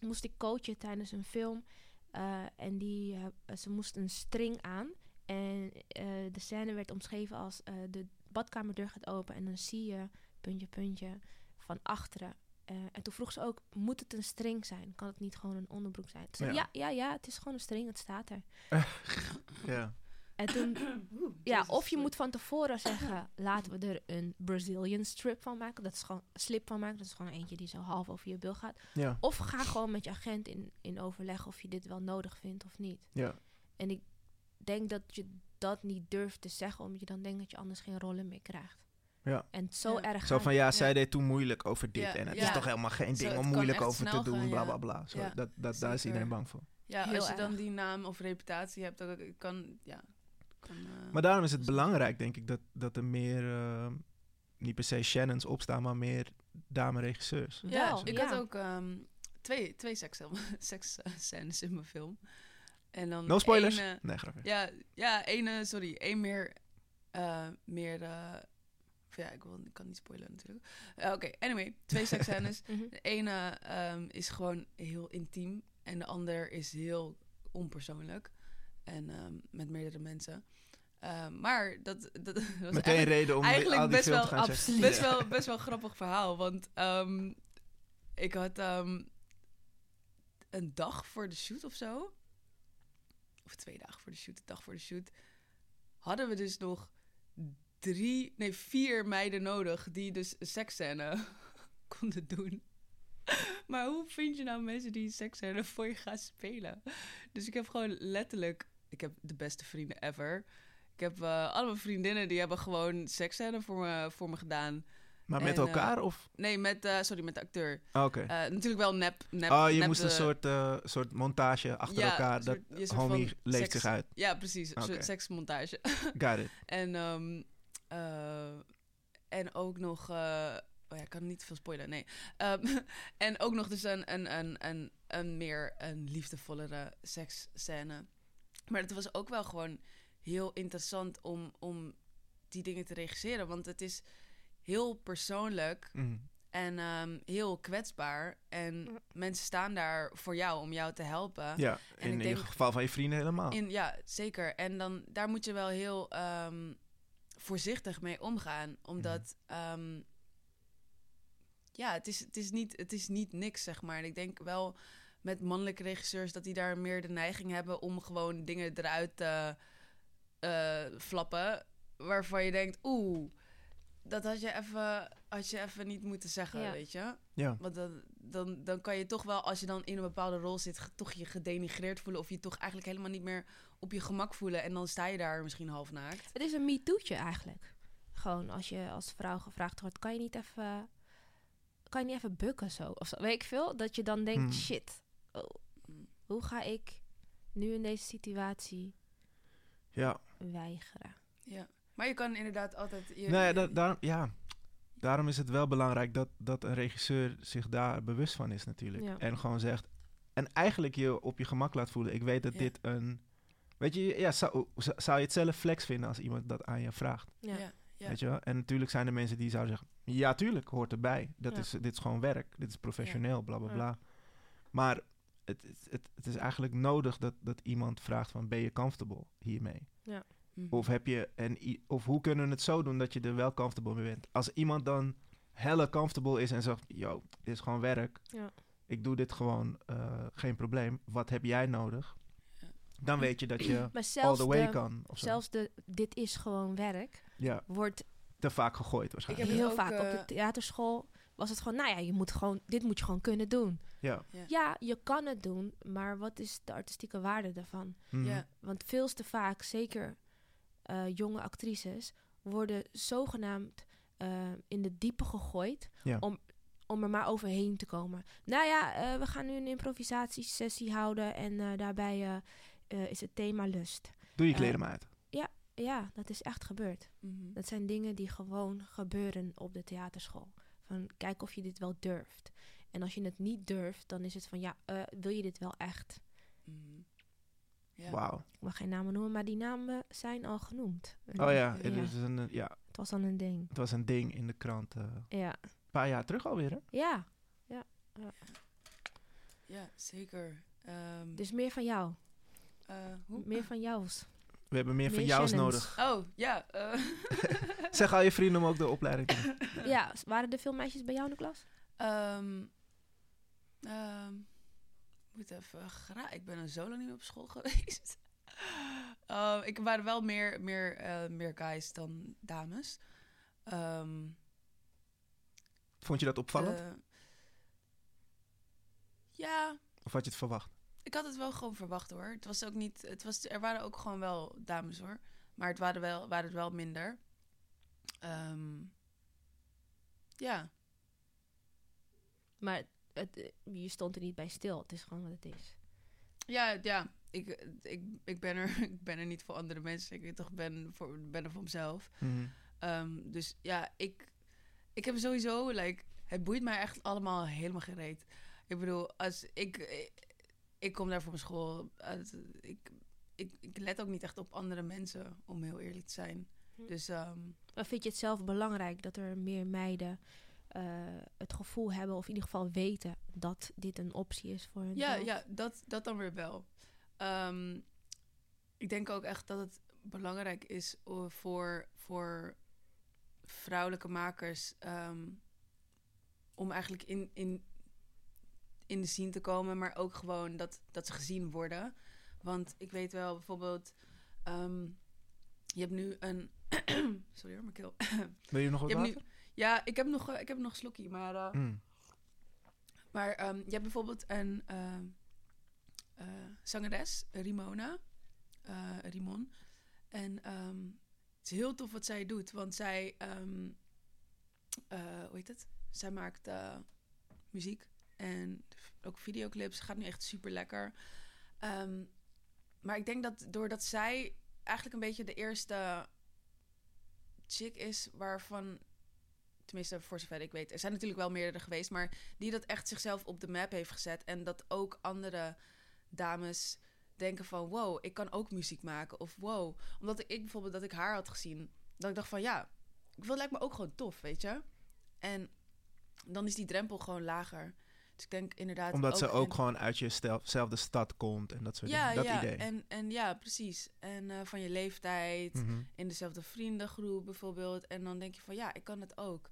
moest ik coachen tijdens een film. eh, en die, eh, ze moest een string aan. En de scène werd omschreven als de badkamerdeur gaat open en dan zie je puntje, puntje van achteren. Eh, en toen vroeg ze ook, moet het een string zijn? Kan het niet gewoon een onderbroek zijn? Toen zei, Ja. ja. ja, ja, het is gewoon een string, het staat er. <laughs> Ja. En toen, ja, of je moet van tevoren zeggen, laten we er een Brazilian strip van maken. Dat is gewoon slip van maken. Dat is gewoon eentje die zo half over je bil gaat. Ja. Of ga gewoon met je agent in, in overleg of je dit wel nodig vindt of niet. Ja. En ik denk dat je dat niet durft te zeggen, omdat je dan denkt dat je anders geen rollen meer krijgt. Ja. En zo Ja. erg. Zo van ja, Ja. zij deed toen moeilijk over dit. Ja, En het ja. is toch helemaal geen ding om moeilijk over te doen. gaan, bla bla bla. Zo, Ja, dat, dat, daar is iedereen bang voor. Ja, Heel als je dan die naam of reputatie hebt, dan kan, ja, kan, eh, Maar daarom is het belangrijk, denk ik, dat, dat er meer, eh, niet per se Shannons opstaan, maar meer dame-regisseurs. Ja, ik had ook ehm, twee, twee seks, <laughs> seks in mijn film. En dan No spoilers? eh, Nee, grapje. ja, ja, één, eh, sorry, één meer, eh, meer, eh, ja, ik, wil, ik kan niet spoilen natuurlijk. Eh, Oké, anyway, twee <laughs> seksscènes. Mhm. De ene ehm, is gewoon heel intiem en de ander is heel onpersoonlijk. En ehm, met meerdere mensen. Ehm, maar dat, dat, was Meteen eigenlijk reden om eigenlijk al die best wel te gaan best wel, best wel een grappig verhaal. Want ik had een dag voor de shoot of zo. Of twee dagen voor de shoot, een dag voor de shoot. Hadden we dus nog drie, nee, vier meiden nodig die dus seksscène <laughs> konden doen. Maar hoe vind je nou mensen die seksscène voor je gaan spelen? Dus ik heb gewoon letterlijk... Ik heb de beste vrienden ever. Ik heb eh allemaal vriendinnen die hebben gewoon seksscène voor me, voor me gedaan. Maar met En, elkaar of? Nee, met, eh, sorry, met de acteur. Ah, Oké. Eh, natuurlijk wel nep. nep oh, je nep moest de- een soort, eh, soort montage achter Ja, elkaar. een Dat soort- soort homie van leeft seks- zich uit. Ja, precies. Een Oké. soort seksmontage. <laughs> Got it. en, ehm, eh, en ook nog... eh, oh ja, ik kan niet veel spoilen, nee. Ehm, <laughs> en ook nog dus een, een, een, een, een meer een liefdevollere seksscène. Maar het was ook wel gewoon heel interessant om, om die dingen te regisseren. Want het is heel persoonlijk Mhm. en ehm, heel kwetsbaar. En mensen staan daar voor jou om jou te helpen. Ja, En in, het geval van je vrienden helemaal. In, ja, zeker. En dan, daar moet je wel heel ehm, voorzichtig mee omgaan. Omdat, ehm, ja, het is, het, is niet, het is niet niks, zeg maar. En ik denk wel met mannelijke regisseurs dat die daar meer de neiging hebben om gewoon dingen eruit te eh, flappen. Waarvan je denkt, oeh, dat had je even, had je even niet moeten zeggen, Ja. weet je? Ja. Want dan, dan, dan kan je toch wel, als je dan in een bepaalde rol zit, toch je gedenigreerd voelen. Of je toch eigenlijk helemaal niet meer op je gemak voelen. En dan sta je daar misschien half naakt. Het is een me-too'tje eigenlijk. Gewoon als je als vrouw gevraagd wordt, kan je niet even, kan je niet even bukken zo? Of zo. Weet ik veel? Dat je dan denkt, Hmm. shit, oh, hoe ga ik nu in deze situatie Ja. weigeren? Ja. Maar je kan inderdaad altijd... Je, Nou ja, da- daarom, ja, daarom is het wel belangrijk dat, dat een regisseur zich daar bewust van is natuurlijk. Ja. En gewoon zegt... En eigenlijk je op je gemak laat voelen. Ik weet dat Ja. dit een... Weet je, ja, zou, zou je het zelf flex vinden als iemand dat aan je vraagt? Ja. ja. ja. Weet je wel? En natuurlijk zijn er mensen die zouden zeggen... Ja, tuurlijk, hoort erbij. Dat Ja. is, dit is gewoon werk. Dit is professioneel, bla, bla, Ja. bla. Maar het, het, het, is eigenlijk nodig dat, dat iemand vraagt van... Ben je comfortable hiermee? Mhm. Of, heb je en, of hoe kunnen we het zo doen dat je er wel comfortable mee bent? Als iemand dan helle comfortable is en zegt: Yo, dit is gewoon werk. Ja. Ik doe dit gewoon, eh, geen probleem. Wat heb jij nodig? Ja. Dan weet je dat je <clears throat> Maar all zelfs, the way de, kan. Zelfs de dit is gewoon werk Ja, wordt te vaak gegooid waarschijnlijk. heb het heel vaak op eh, de theaterschool was het gewoon, nou ja, je moet gewoon, dit moet je gewoon kunnen doen. Ja. Ja. Ja, je kan het doen, maar wat is de artistieke waarde daarvan? Mhm. Ja. Want veel te vaak, zeker eh, jonge actrices, worden zogenaamd eh, in de diepe gegooid Ja. om, om er maar overheen te komen. Nou ja, eh, we gaan nu een improvisatiesessie houden en eh, daarbij is het thema lust. Doe je kleren maar uit. Ja, dat is echt gebeurd. Mhm. Dat zijn dingen die gewoon gebeuren op de theaterschool. Van kijk of je dit wel durft. En als je het niet durft, dan is het van ja, eh, wil je dit wel echt? Mhm. Ja. Wauw. Ik mag geen namen noemen, maar die namen zijn al genoemd. Oh ja, Ja. Het, is een, ja, Het was dan een ding. het was een ding in de krant. eh, Een Ja, paar jaar terug alweer, hè? ja. Ja, zeker. Ehm, Dus meer van jou. eh, hoe? Meer van jouws. We hebben meer, van jou's Shannons. nodig. Oh, ja. eh, <laughs> Zeg al je vrienden om ook de opleiding te doen. Ja, waren er veel meisjes bij jou in de klas? Ehm, ehm, moet even gra- Ik ben er zo lang niet meer op school <laughs> geweest. Ehm, ik waren wel meer, meer, eh, meer guys dan dames. Ehm, Vond je dat opvallend? eh, ja, of had je het verwacht? ik had het wel gewoon verwacht hoor. Het was ook niet. Het was, er waren ook gewoon wel dames hoor. Maar het waren, wel, waren het wel minder. Ehm, ja. Maar het, je stond er niet bij stil. Het is gewoon wat het is. Ja, ja. Ik, ik, ik, ben er, <laughs> ik ben er niet voor andere mensen. Ik weet toch, ben, voor, ben er voor mezelf. Mhm. Ehm, dus ja, ik, ik heb sowieso, like, het boeit mij echt allemaal helemaal gereed. Ik bedoel, als ik, ik, ik kom daar voor mijn school. ik, ik, ik let ook niet echt op andere mensen, om heel eerlijk te zijn. Hm. Dus ehm, Maar vind je het zelf belangrijk dat er meer meiden eh, het gevoel hebben, of in ieder geval weten, dat dit een optie is voor hen? ja, ja dat, dat dan weer wel. Ehm, ik denk ook echt dat het belangrijk is eh, voor, voor vrouwelijke makers ehm, om eigenlijk in, in, in de scene te komen, maar ook gewoon dat, dat ze gezien worden. Want ik weet wel bijvoorbeeld, ehm, je hebt nu een. <clears throat> Sorry hoor, mijn keel. Wil je nog wat Je hebt water? nu, ja, ik heb nog, eh, ik heb nog slokje, maar. eh, Mm. maar ehm, je hebt bijvoorbeeld een ehm, eh, zangeres, Rimona, Rimon. En ehm, het is heel tof wat zij doet, want zij, hoe heet het? Zij maakt muziek en ook videoclips. Gaat nu echt super lekker. maar ik denk dat doordat zij eigenlijk een beetje de eerste chick is waarvan tenminste voor zover ik weet, er zijn natuurlijk wel meerdere geweest, maar die dat echt zichzelf op de map heeft gezet. En dat ook andere dames denken van, wow, ik kan ook muziek maken. Of wow, omdat ik bijvoorbeeld dat ik haar had gezien dat ik dacht van ja, ik wil lijkt me ook gewoon tof, weet je. En dan is die drempel gewoon lager. Dus ik denk inderdaad. Omdat ze ook gewoon uit jezelfde stad komt en dat soort ja, dingen. Dat ja, idee. En, en ja, precies. En eh, van je leeftijd, Mhm. in dezelfde vriendengroep bijvoorbeeld. En dan denk je van ja, ik kan het ook.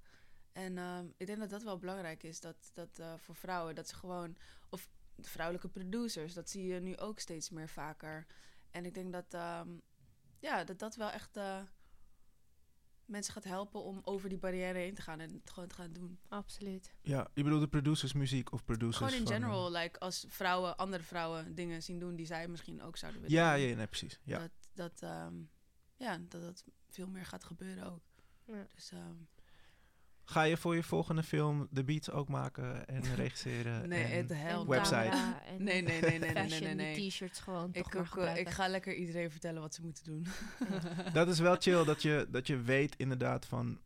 En ehm, ik denk dat dat wel belangrijk is, dat, dat eh, voor vrouwen, dat ze gewoon, of vrouwelijke producers, dat zie je nu ook steeds meer vaker. En ik denk dat, ehm, ja, dat dat wel echt eh, mensen gaat helpen om over die barrière heen te gaan en het gewoon te gaan doen. Absoluut. Ja, je bedoelt de producers muziek of producers Gewoon in van, general, like als vrouwen, andere vrouwen dingen zien doen die zij misschien ook zouden willen Ja, doen. ja, nee, precies. Ja. Dat, dat, ehm, ja, dat dat veel meer gaat gebeuren ook. Ja. Dus ehm, Ga je voor je volgende film de beats ook maken en <laughs> regisseren? nee, en... het hel. En Website. en Nee, nee, nee, nee, nee, nee, fashion, nee, t-shirts gewoon toch Ik, maar ook, eh, ik ga lekker iedereen vertellen wat ze moeten doen. <laughs> Dat is wel chill, dat je, dat je weet inderdaad van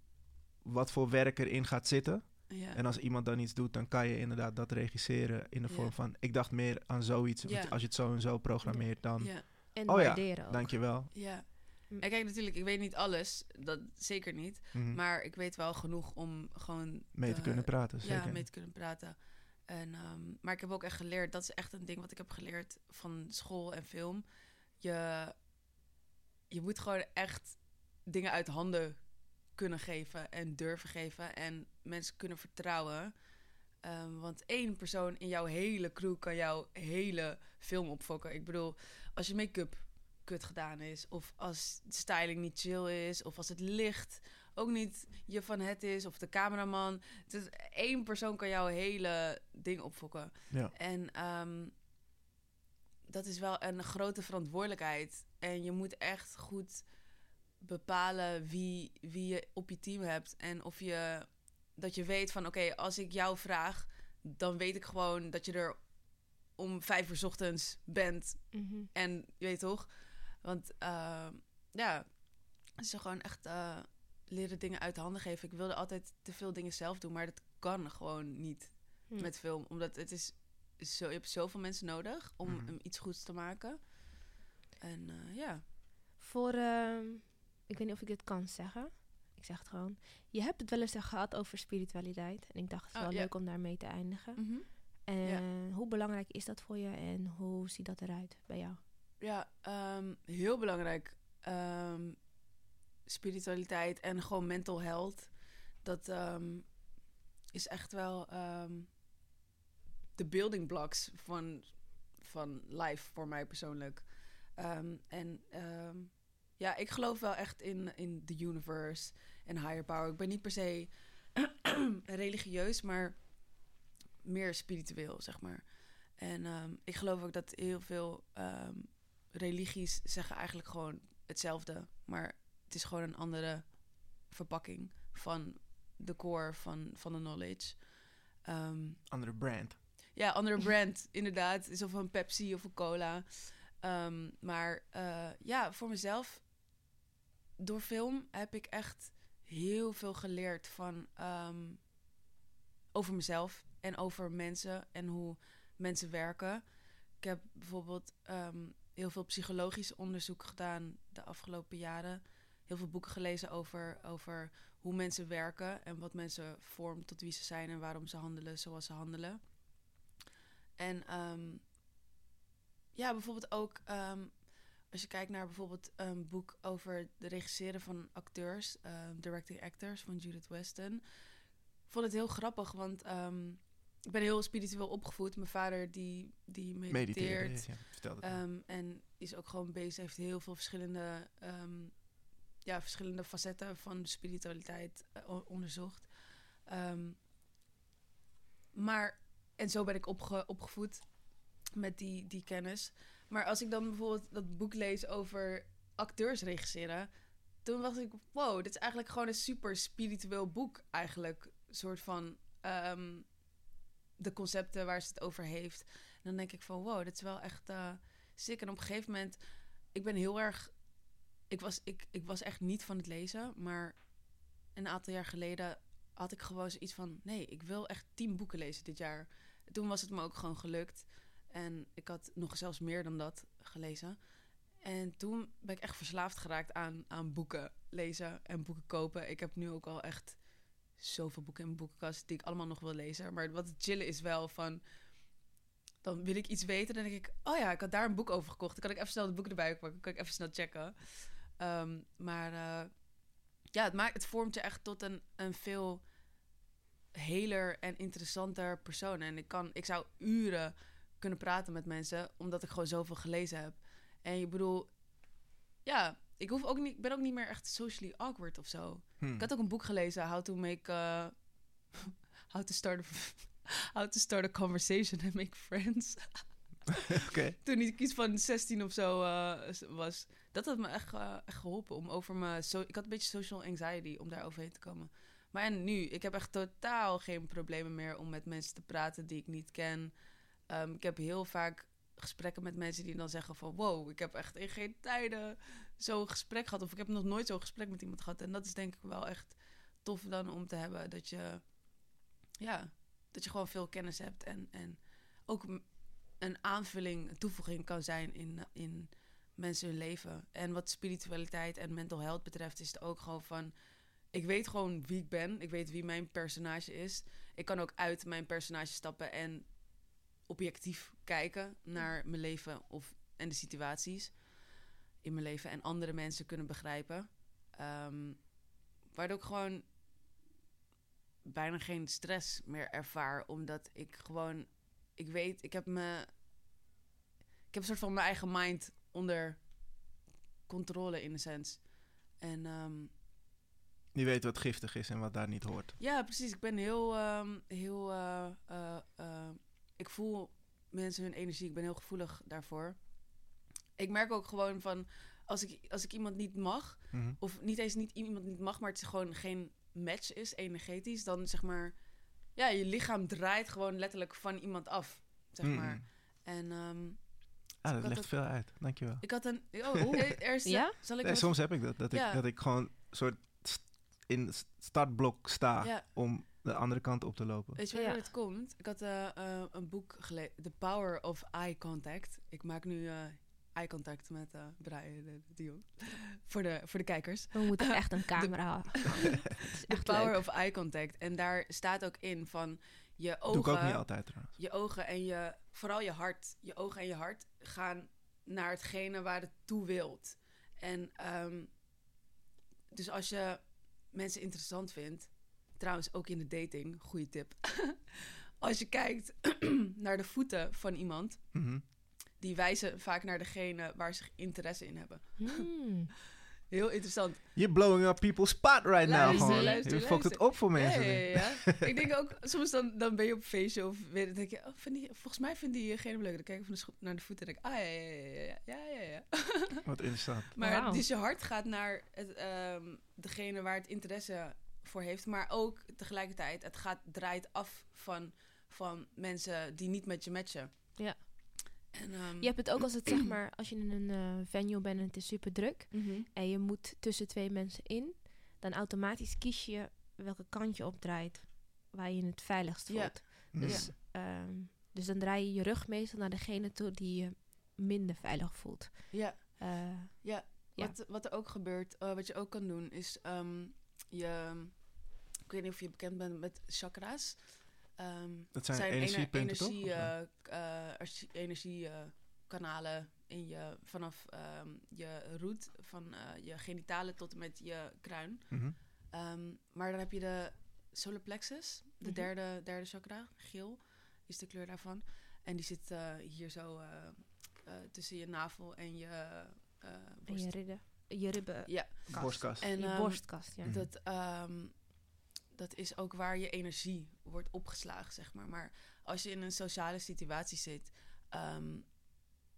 wat voor werk erin gaat zitten. ja. En als iemand dan iets doet, dan kan je inderdaad dat regisseren in de Ja. vorm van... Ik dacht meer aan zoiets, als je het zo en zo programmeert, dan... ja, En Oh ja. Dankjewel. ja. Mm. En kijk, natuurlijk, ik weet niet alles. Dat zeker niet. Mhm. Maar ik weet wel genoeg om gewoon... mee te kunnen praten, zeker. Ja, mee te kunnen praten. En, ehm, maar ik heb ook echt geleerd, dat is echt een ding wat ik heb geleerd van school en film. Je, je moet gewoon echt dingen uit handen kunnen geven en durven geven en mensen kunnen vertrouwen. Ehm, want één persoon in jouw hele crew kan jouw hele film opfokken. Ik bedoel, als je make-up kut gedaan is, of als de styling niet chill is, of als het licht ook niet je van het is, of de cameraman. Het is één persoon kan jouw hele ding opfokken. Ja. En ehm, dat is wel een grote verantwoordelijkheid. En je moet echt goed bepalen wie, wie je op je team hebt. En of je dat je weet van oké, als ik jou vraag, dan weet ik gewoon dat je er om vijf uur 's ochtends bent. Mhm. En je weet toch? Want eh, ja, ze gewoon echt eh, leren dingen uit de handen geven. Ik wilde altijd te veel dingen zelf doen, maar dat kan gewoon niet Hm. met film. Omdat het is zo, je hebt zoveel mensen nodig om Mhm. hem iets goeds te maken. En eh, ja. Voor, ehm, ik weet niet of ik dit kan zeggen. Ik zeg het gewoon. Je hebt het wel eens gehad over spiritualiteit. En ik dacht, het is Oh, wel ja. leuk om daarmee te eindigen. En hoe belangrijk is dat voor je en hoe ziet dat eruit bij jou? Ja, ehm, heel belangrijk. Ehm, spiritualiteit en gewoon mental health. Dat ehm, is echt wel de building blocks van, van life voor mij persoonlijk. En ja, ik geloof wel echt in, in the universe en higher power. Ik ben niet per se <clears throat> religieus, maar meer spiritueel, zeg maar. En ik geloof ook dat heel veel religies zeggen eigenlijk gewoon hetzelfde, maar het is gewoon een andere verpakking van de core van, van de knowledge. Ehm, Andere brand. ja, andere <laughs> brand, inderdaad. Is of een Pepsi of een cola. Ehm, maar eh, ja, voor mezelf, door film heb ik echt heel veel geleerd van ehm, over mezelf en over mensen en hoe mensen werken. Ik heb bijvoorbeeld heel veel psychologisch onderzoek gedaan de afgelopen jaren. Heel veel boeken gelezen over, over hoe mensen werken en wat mensen vormt tot wie ze zijn en waarom ze handelen zoals ze handelen. En ehm, ja, bijvoorbeeld ook ehm, als je kijkt naar bijvoorbeeld een boek over de regisseren van acteurs, ehm, directing actors van Judith Weston. Ik vond het heel grappig, want ehm, ik ben heel spiritueel opgevoed. Mijn vader die, die mediteert. Ja. Ehm, en is ook gewoon bezig, heeft heel veel verschillende, ehm, ja, verschillende facetten van de spiritualiteit eh, onderzocht. Ehm, maar, en zo ben ik opge- opgevoed met die, die kennis. Maar als ik dan bijvoorbeeld dat boek lees over acteurs regisseren, toen dacht ik, wow, dit is eigenlijk gewoon een super spiritueel boek eigenlijk. Een soort van de concepten waar ze het over heeft. En dan denk ik van, wow, dit is wel echt eh sick. En op een gegeven moment, ik ben heel erg... Ik was, ik, ik was echt niet van het lezen, maar een aantal jaar geleden had ik gewoon zoiets van... nee, ik wil echt tien boeken lezen dit jaar. Toen was het me ook gewoon gelukt. En ik had nog zelfs meer dan dat gelezen. En toen ben ik echt verslaafd geraakt aan, aan boeken lezen en boeken kopen. Ik heb nu ook al echt zoveel boeken in mijn boekenkast die ik allemaal nog wil lezen. Maar wat het chillen is wel van... Dan wil ik iets weten, dan denk ik... Oh ja, ik had daar een boek over gekocht. Dan kan ik even snel de boeken erbij pakken. Kan ik even snel checken. Ehm, maar eh, ja, het, maakt, het vormt je echt tot een, een veel heler en interessanter persoon. En ik, kan, ik zou uren kunnen praten met mensen, omdat ik gewoon zoveel gelezen heb. En ik bedoel, ja, ik, hoef ook niet, ik ben ook niet meer echt socially awkward of zo. Hm. Ik had ook een boek gelezen, How to Make... uh, <laughs> how, to start a, <laughs> how to Start a Conversation and Make Friends. <laughs> Oké. Toen ik iets van 16 of zo uh, was. Dat had me echt, uh, echt geholpen om over me... So ik had een beetje social anxiety om daar overheen te komen. Maar en nu, ik heb echt totaal geen problemen meer om met mensen te praten die ik niet ken. Um, ik heb heel vaak gesprekken met mensen die dan zeggen van... wow, ik heb echt in geen tijden zo'n gesprek gehad. Of ik heb nog nooit zo'n gesprek met iemand gehad. En dat is denk ik wel echt tof dan om te hebben. Dat je, ja, dat je gewoon veel kennis hebt. En, en ook een aanvulling, een toevoeging kan zijn in, in mensen hun leven. En wat spiritualiteit en mental health betreft is het ook gewoon van... Ik weet gewoon wie ik ben. Ik weet wie mijn personage is. Ik kan ook uit mijn personage stappen en objectief kijken naar mijn leven of, en de situaties in mijn leven. En andere mensen kunnen begrijpen. Um, waardoor ik gewoon bijna geen stress meer ervaar. Omdat ik gewoon... Ik weet, ik heb me... Ik heb een soort van mijn eigen mind onder controle in een sens. En... Um, je weet wat giftig is en wat daar niet hoort. Ja, precies. Ik ben heel... Um, heel uh, uh, uh, ik voel mensen hun energie. Ik ben heel gevoelig daarvoor. Ik merk ook gewoon van... Als ik, als ik iemand niet mag... Mhm. Mm -hmm. of niet eens niet iemand niet mag... maar het is gewoon geen match is, energetisch... dan zeg maar... Ja, je lichaam draait gewoon letterlijk van iemand af. Zeg Mm. maar. En... Um, Ah, dat legt veel uit. Dankjewel. Ik had een... Oh, <laughs> eerst, ja? Zal ik nee, soms heb ik dat. Dat, ja. ik, dat ik gewoon soort in startblok sta ja. om de andere kant op te lopen. Weet je waar ja. het komt? Ik had uh, uh, een boek gelezen, The Power of Eye Contact. Ik maak nu uh, eye contact met Brian de Dion. voor, de, voor de kijkers. We moeten <laughs> echt een camera <laughs> The Power leuk. of Eye Contact. En daar staat ook in van je ogen... Doe ik ook niet altijd trouwens. Je ogen en je, vooral je hart. Je ogen en je hart gaan naar hetgene waar het toe wilt. En um, dus als je mensen interessant vindt, trouwens ook in de dating, goede tip. <laughs> als je kijkt <clears throat> naar de voeten van iemand, mm -hmm. Die wijzen vaak naar degene waar ze interesse in hebben. Mm. <laughs> Heel interessant. You're blowing up people's spot right luister, now. Gewoon. Luister, je fokt het op voor mensen. Ja, ja, ja. <laughs> ik denk ook, soms dan, dan ben je op een feestje of weet je, denk je, oh, vind die, volgens mij vindt diegene leuk. Dan kijk ik van de naar de voeten en denk ik, ah ja, ja, ja, ja, ja, ja. <laughs> Wat interessant. Maar wow. dus je hart gaat naar het, um, degene waar het interesse voor heeft, maar ook tegelijkertijd, het gaat, draait af van, van mensen die niet met je matchen. Ja. En, um, je hebt het ook als het zeg <clears throat> maar, als je in een uh, venue bent en het is super druk mm -hmm. en je moet tussen twee mensen in, dan automatisch kies je welke kant je opdraait waar je het veiligst voelt. Ja. Dus, ja. um, dus dan draai je je rug meestal naar degene toe die je minder veilig voelt. Ja. Uh, ja. ja. Wat, wat er ook gebeurt, uh, wat je ook kan doen, is um, je. Ik weet niet of je bekend bent met chakra's. Um, dat zijn, zijn energiepunten, energie, toch? Uh, energiekanalen uh, in je, vanaf um, je root, van uh, je genitalen tot en met je kruin. Mm -hmm. um, maar dan heb je de solar plexus, de Mhm. mm -hmm. derde, derde chakra, geel is de kleur daarvan. En die zit uh, hier zo tussen je navel en je en je ribben. Je ribben. Ja. Borstkast. En, je borstkast, ja. Mm -hmm. Dat is ook waar je energie wordt opgeslagen, zeg maar. Maar als je in een sociale situatie zit... Um,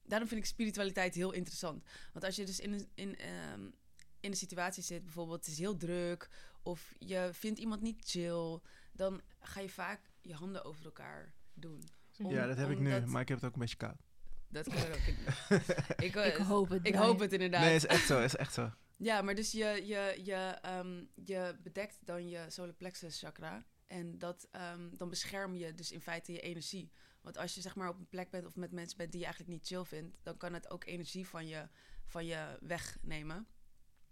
daarom vind ik spiritualiteit heel interessant. Want als je dus in een, in, um, in een situatie zit, bijvoorbeeld het is heel druk... of je vindt iemand niet chill... dan ga je vaak je handen over elkaar doen. Om, ja, dat heb ik nu, dat, maar ik heb het ook een beetje koud. Dat kan er ook in. <laughs> ik, ik, hoop het. Ik hoop het inderdaad. Nee, is echt zo, is echt zo. Ja, maar dus je, je, je, um, je bedekt dan je solar plexus chakra. En dat, um, dan bescherm je dus in feite je energie. Want als je zeg maar op een plek bent of met mensen bent die je eigenlijk niet chill vindt... dan kan het ook energie van je van je wegnemen.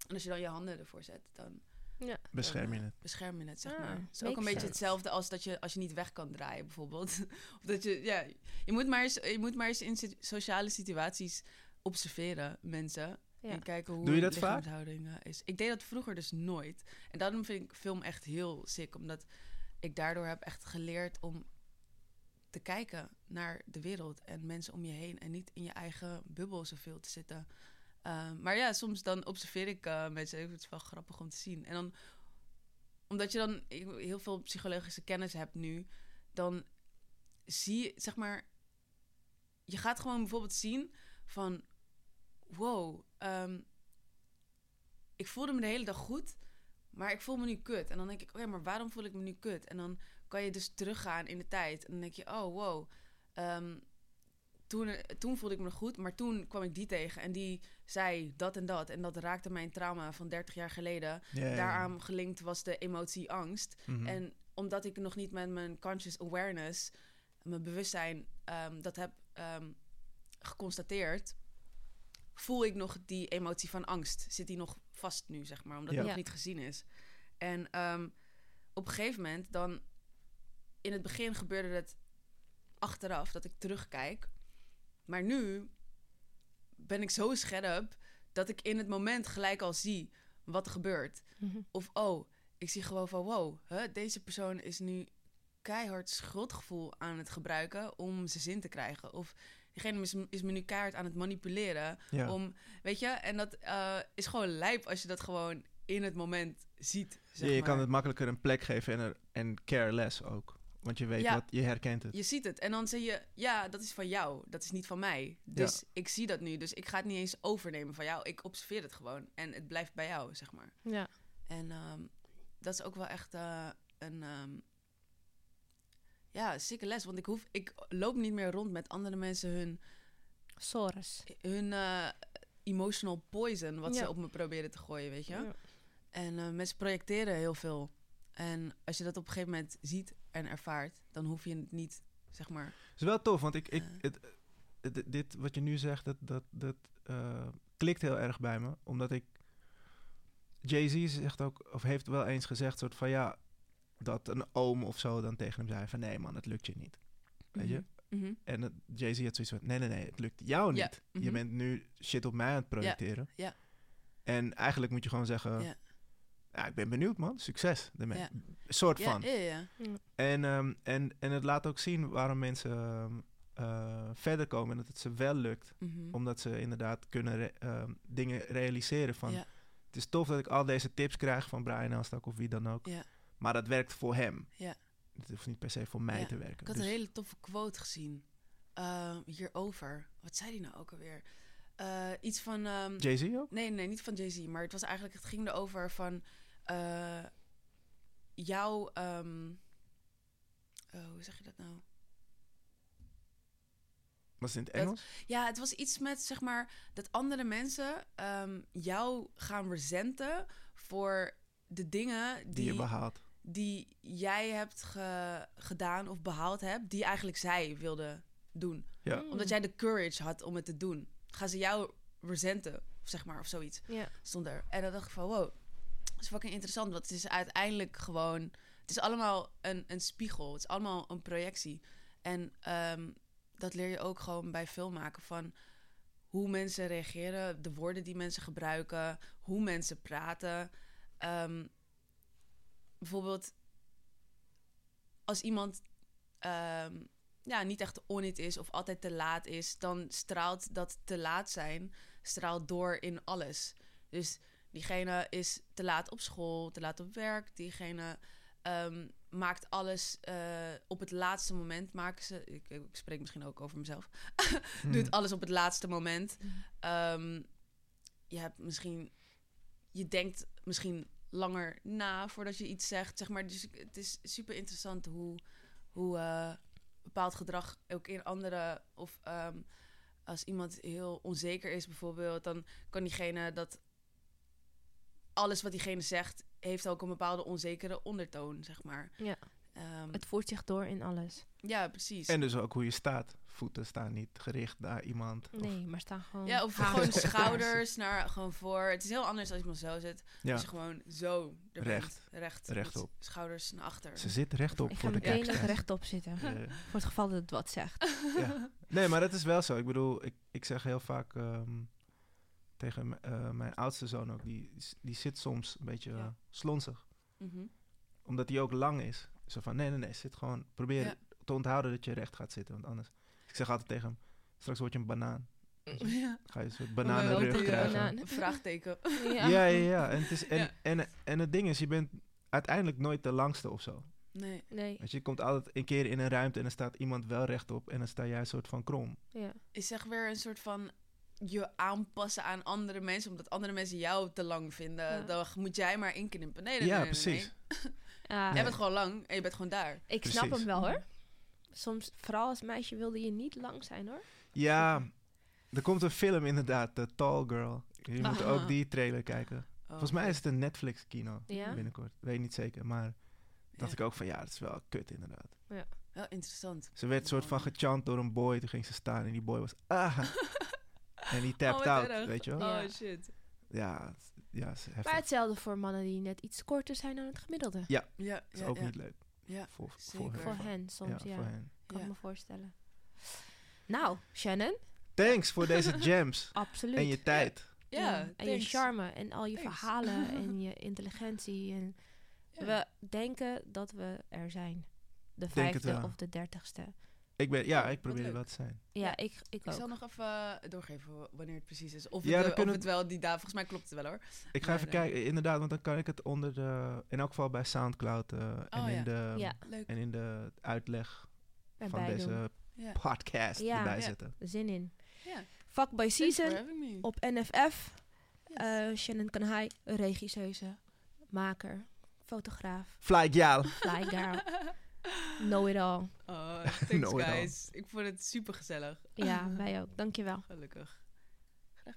En als je dan je handen ervoor zet, dan Ja. Bescherm je het. bescherm je het, zeg Ah, maar. Het is ook een beetje hetzelfde als dat je als je niet weg kan draaien, bijvoorbeeld. <laughs> of dat je, ja, je moet maar eens, je moet maar eens in sociale situaties observeren, mensen. Ja. En kijken hoe Doe je dat vaak? lichaamshouding eh, is. Ik deed dat vroeger dus nooit. En daarom vind ik film echt heel sick. Omdat ik daardoor heb echt geleerd om te kijken naar de wereld en mensen om je heen. En niet in je eigen bubbel zoveel te zitten. Ehm, maar ja, soms dan observeer ik eh, mensen. Het is wel grappig om te zien. En dan, omdat je dan heel veel psychologische kennis hebt nu, dan zie je, zeg maar, je gaat gewoon bijvoorbeeld zien van, wow, ehm, ik voelde me de hele dag goed, maar ik voel me nu kut. En dan denk ik, oké, maar waarom voel ik me nu kut? En dan kan je dus teruggaan in de tijd. En dan denk je, oh, wow, ehm, toen, toen voelde ik me goed, maar toen kwam ik die tegen en die zei dat en dat. En dat raakte mijn trauma van 30 jaar geleden. Daaraan gelinkt was de emotie angst. Mhm. En omdat ik nog niet met mijn conscious awareness, mijn bewustzijn, ehm, dat heb geconstateerd, voel ik nog die emotie van angst. Zit die nog vast nu, zeg maar, omdat Ja. het nog niet gezien is. En ehm, op een gegeven moment dan, in het begin gebeurde het achteraf, dat ik terugkijk. Maar nu ben ik zo scherp dat ik in het moment gelijk al zie wat er gebeurt. Mhm. Of oh, ik zie gewoon van wow, hè, deze persoon is nu keihard schuldgevoel aan het gebruiken om zijn zin te krijgen. Of diegene is, is me nu keihard aan het manipuleren. Ja. Om, weet je, en dat eh, is gewoon lijp als je dat gewoon in het moment ziet. Zeg Ja, je maar. kan het makkelijker een plek geven en, er, en care less ook. Want je weet Ja. wat, je herkent het. Je ziet het en dan zeg je, ja, dat is van jou, dat is niet van mij. Dus ik zie dat nu, dus ik ga het niet eens overnemen van jou. Ik observeer het gewoon en het blijft bij jou, zeg maar. Ja. En ehm, dat is ook wel echt eh, een ehm, ja, zieke les. Want ik, hoef, ik loop niet meer rond met andere mensen hun, Sores. hun eh, emotional poison... wat ze op me proberen te gooien, weet je. Ja. En eh, mensen projecteren heel veel. En als je dat op een gegeven moment ziet en ervaart... dan hoef je het niet, zeg maar... Het is wel tof, want ik, ik, Eh. het, het- dit wat je nu zegt, dat, dat, dat eh, klikt heel erg bij me. Omdat ik... Jay-Z zegt ook, of heeft wel eens gezegd, soort van ja, dat een oom of zo dan tegen hem zei van nee man, het lukt je niet. Weet je? Mhm. En het- Jay-Z had zoiets van, nee nee nee, het lukt jou Ja, niet. Je mhm. bent nu shit op mij aan het projecteren. ja. En eigenlijk moet je gewoon zeggen, Ja. ja, ik ben benieuwd man, succes ermee. Ja. Soort Ja, van. ja, ja. En, ehm, en, en het laat ook zien waarom mensen ehm, eh, verder komen en dat het ze wel lukt. Mhm. Omdat ze inderdaad kunnen re- ehm, dingen realiseren van... Ja. Het is tof dat ik al deze tips krijg van Brian Elstak of wie dan ook. Maar dat werkt voor hem. Ja. Het hoeft niet per se voor mij Ja. te werken. Ik had Dus- een hele toffe quote gezien eh, hierover. Wat zei die nou ook alweer? Eh, iets van... ehm, Jay-Z ook? Nee, nee, niet van Jay-Z. Maar het was eigenlijk... Het ging erover van... eh, jouw... ehm, oh, hoe zeg je dat nou? Was het in het Dat- Engels? Ja, het was iets met, zeg maar... Dat andere mensen ehm, jou gaan resenten... voor de dingen Die, die, je behaalt. Die jij hebt ge- gedaan of behaald hebt... die eigenlijk zij wilden doen. Ja. Mm. Omdat jij de courage had om het te doen. Gaan ze jou resenten, zeg maar, of zoiets. Ja. Stond er. En dan dacht ik van, wow, dat is fucking interessant. Want het is uiteindelijk gewoon... Het is allemaal een, een spiegel. Het is allemaal een projectie. En ehm, dat leer je ook gewoon bij filmmaken van... hoe mensen reageren, de woorden die mensen gebruiken... hoe mensen praten. Ehm, bijvoorbeeld, als iemand... ehm, ja, niet echt on it is of altijd te laat is, dan straalt dat te laat zijn straalt door in alles. Dus diegene is te laat op school, te laat op werk. Diegene ehm, maakt alles eh, op het laatste moment. Maken ze, ik, ik spreek misschien ook over mezelf. <laughs> Hmm. Doet alles op het laatste moment. Ehm, je hebt misschien, je denkt misschien langer na voordat je iets zegt, zeg maar. Dus het is super interessant hoe, hoe eh, bepaald gedrag ook in andere of ehm, als iemand heel onzeker is bijvoorbeeld, dan kan diegene dat alles wat diegene zegt heeft ook een bepaalde onzekere ondertoon, zeg maar. Ja. Ehm, Het voert zich door in alles. ja, precies. En dus ook hoe je staat. Voeten staan niet gericht naar iemand. Of- Nee, maar staan gewoon... ja, of gewoon <laughs> schouders naar gewoon voor. Het is heel anders als iemand zo zit. ja, Als je gewoon zo er Recht. bent. Recht. Rechtop. Schouders naar achter. ze zit rechtop Ik ga voor de kijkers. even rechtop zitten. Voor het geval dat het wat zegt. <laughs> ja. Nee, maar dat is wel zo. Ik bedoel, ik, ik zeg heel vaak ehm, tegen eh, mijn oudste zoon ook, die, die zit soms een beetje Ja. eh, slonzig. Mhm. Omdat hij ook lang is. Zo van, nee, nee, nee, zit gewoon, probeer Ja. te onthouden dat je recht gaat zitten. Want anders, ik zeg altijd tegen hem, straks word je een banaan. Ja. Ga je een soort bananenrug krijgen. banaan. Een <laughs> vraagteken. Ja. Ja, ja, ja. En, het is, en, Ja. En, en het ding is, je bent uiteindelijk nooit de langste of zo. Nee. Nee, je, komt altijd een keer in een ruimte en dan staat iemand wel rechtop en dan sta jij een soort van krom. ja. Is zeg weer een soort van je aanpassen aan andere mensen, omdat andere mensen jou te lang vinden. Ja. Dan moet jij maar inkrimpen. Nee, nee, ja, nee, nee, nee. Ja, Jij bent gewoon lang en je bent gewoon daar. ik snap hem wel hoor. Soms, vooral als meisje, wilde je niet lang zijn hoor. Ja, er komt een film inderdaad, The Tall Girl. Je moet Aha. ook die trailer kijken. Oh, Volgens mij is het een Netflix-kino Ja? binnenkort. Weet niet zeker, maar dacht Ja. ik ook van ja, dat is wel kut inderdaad. Wel interessant. Ze werd soort van gechant door een boy, toen ging ze staan en die boy was ah. <laughs> en die Oh, tapped out, erg. weet je wel? Ja. Oh shit. Ja, het- ja, het is heftig. Maar hetzelfde voor mannen die net iets korter zijn dan het gemiddelde. Ja, Dat is ja, ook ja. niet leuk. Ja, Voor, voor, zeker. hen. Voor hen soms, ja, ja. voor hen. Kan Ja. ik me voorstellen. Nou, Shannon, Thanks voor deze <laughs> gems absoluut. en je tijd. Ja, en je thanks. charme en al je Thanks. verhalen <laughs> en je intelligentie. En Ja. We denken dat we er zijn. De Denk het vijfde of de dertigste. Ik ben, ja, Oh, ik wat probeer er leuk. wel te zijn. Ja, ik, ik Ik ook. zal nog even doorgeven w- wanneer het precies is. Of, Ja, het, dan eh, kunnen of het wel die datum... Volgens mij klopt het wel hoor. Ik ga Maar, even eh, kijken, inderdaad, want dan kan ik het onder de, in elk geval bij Soundcloud eh, en, Oh, in ja. de, Ja. Leuk. en in de uitleg van Erbij deze doen. Podcast Ja. erbij Ja. zetten. Zin in. Ja. Fuck by Thanks for Season op NFF. Yes. Eh Shannon Kanhai, regisseuse, maker, fotograaf, Fly gal. fly girl, <laughs> know it all. Oh, thanks <laughs> Know it all. guys. Ik vond het super gezellig. Ja, <laughs> wij ook. Dankjewel. Gelukkig.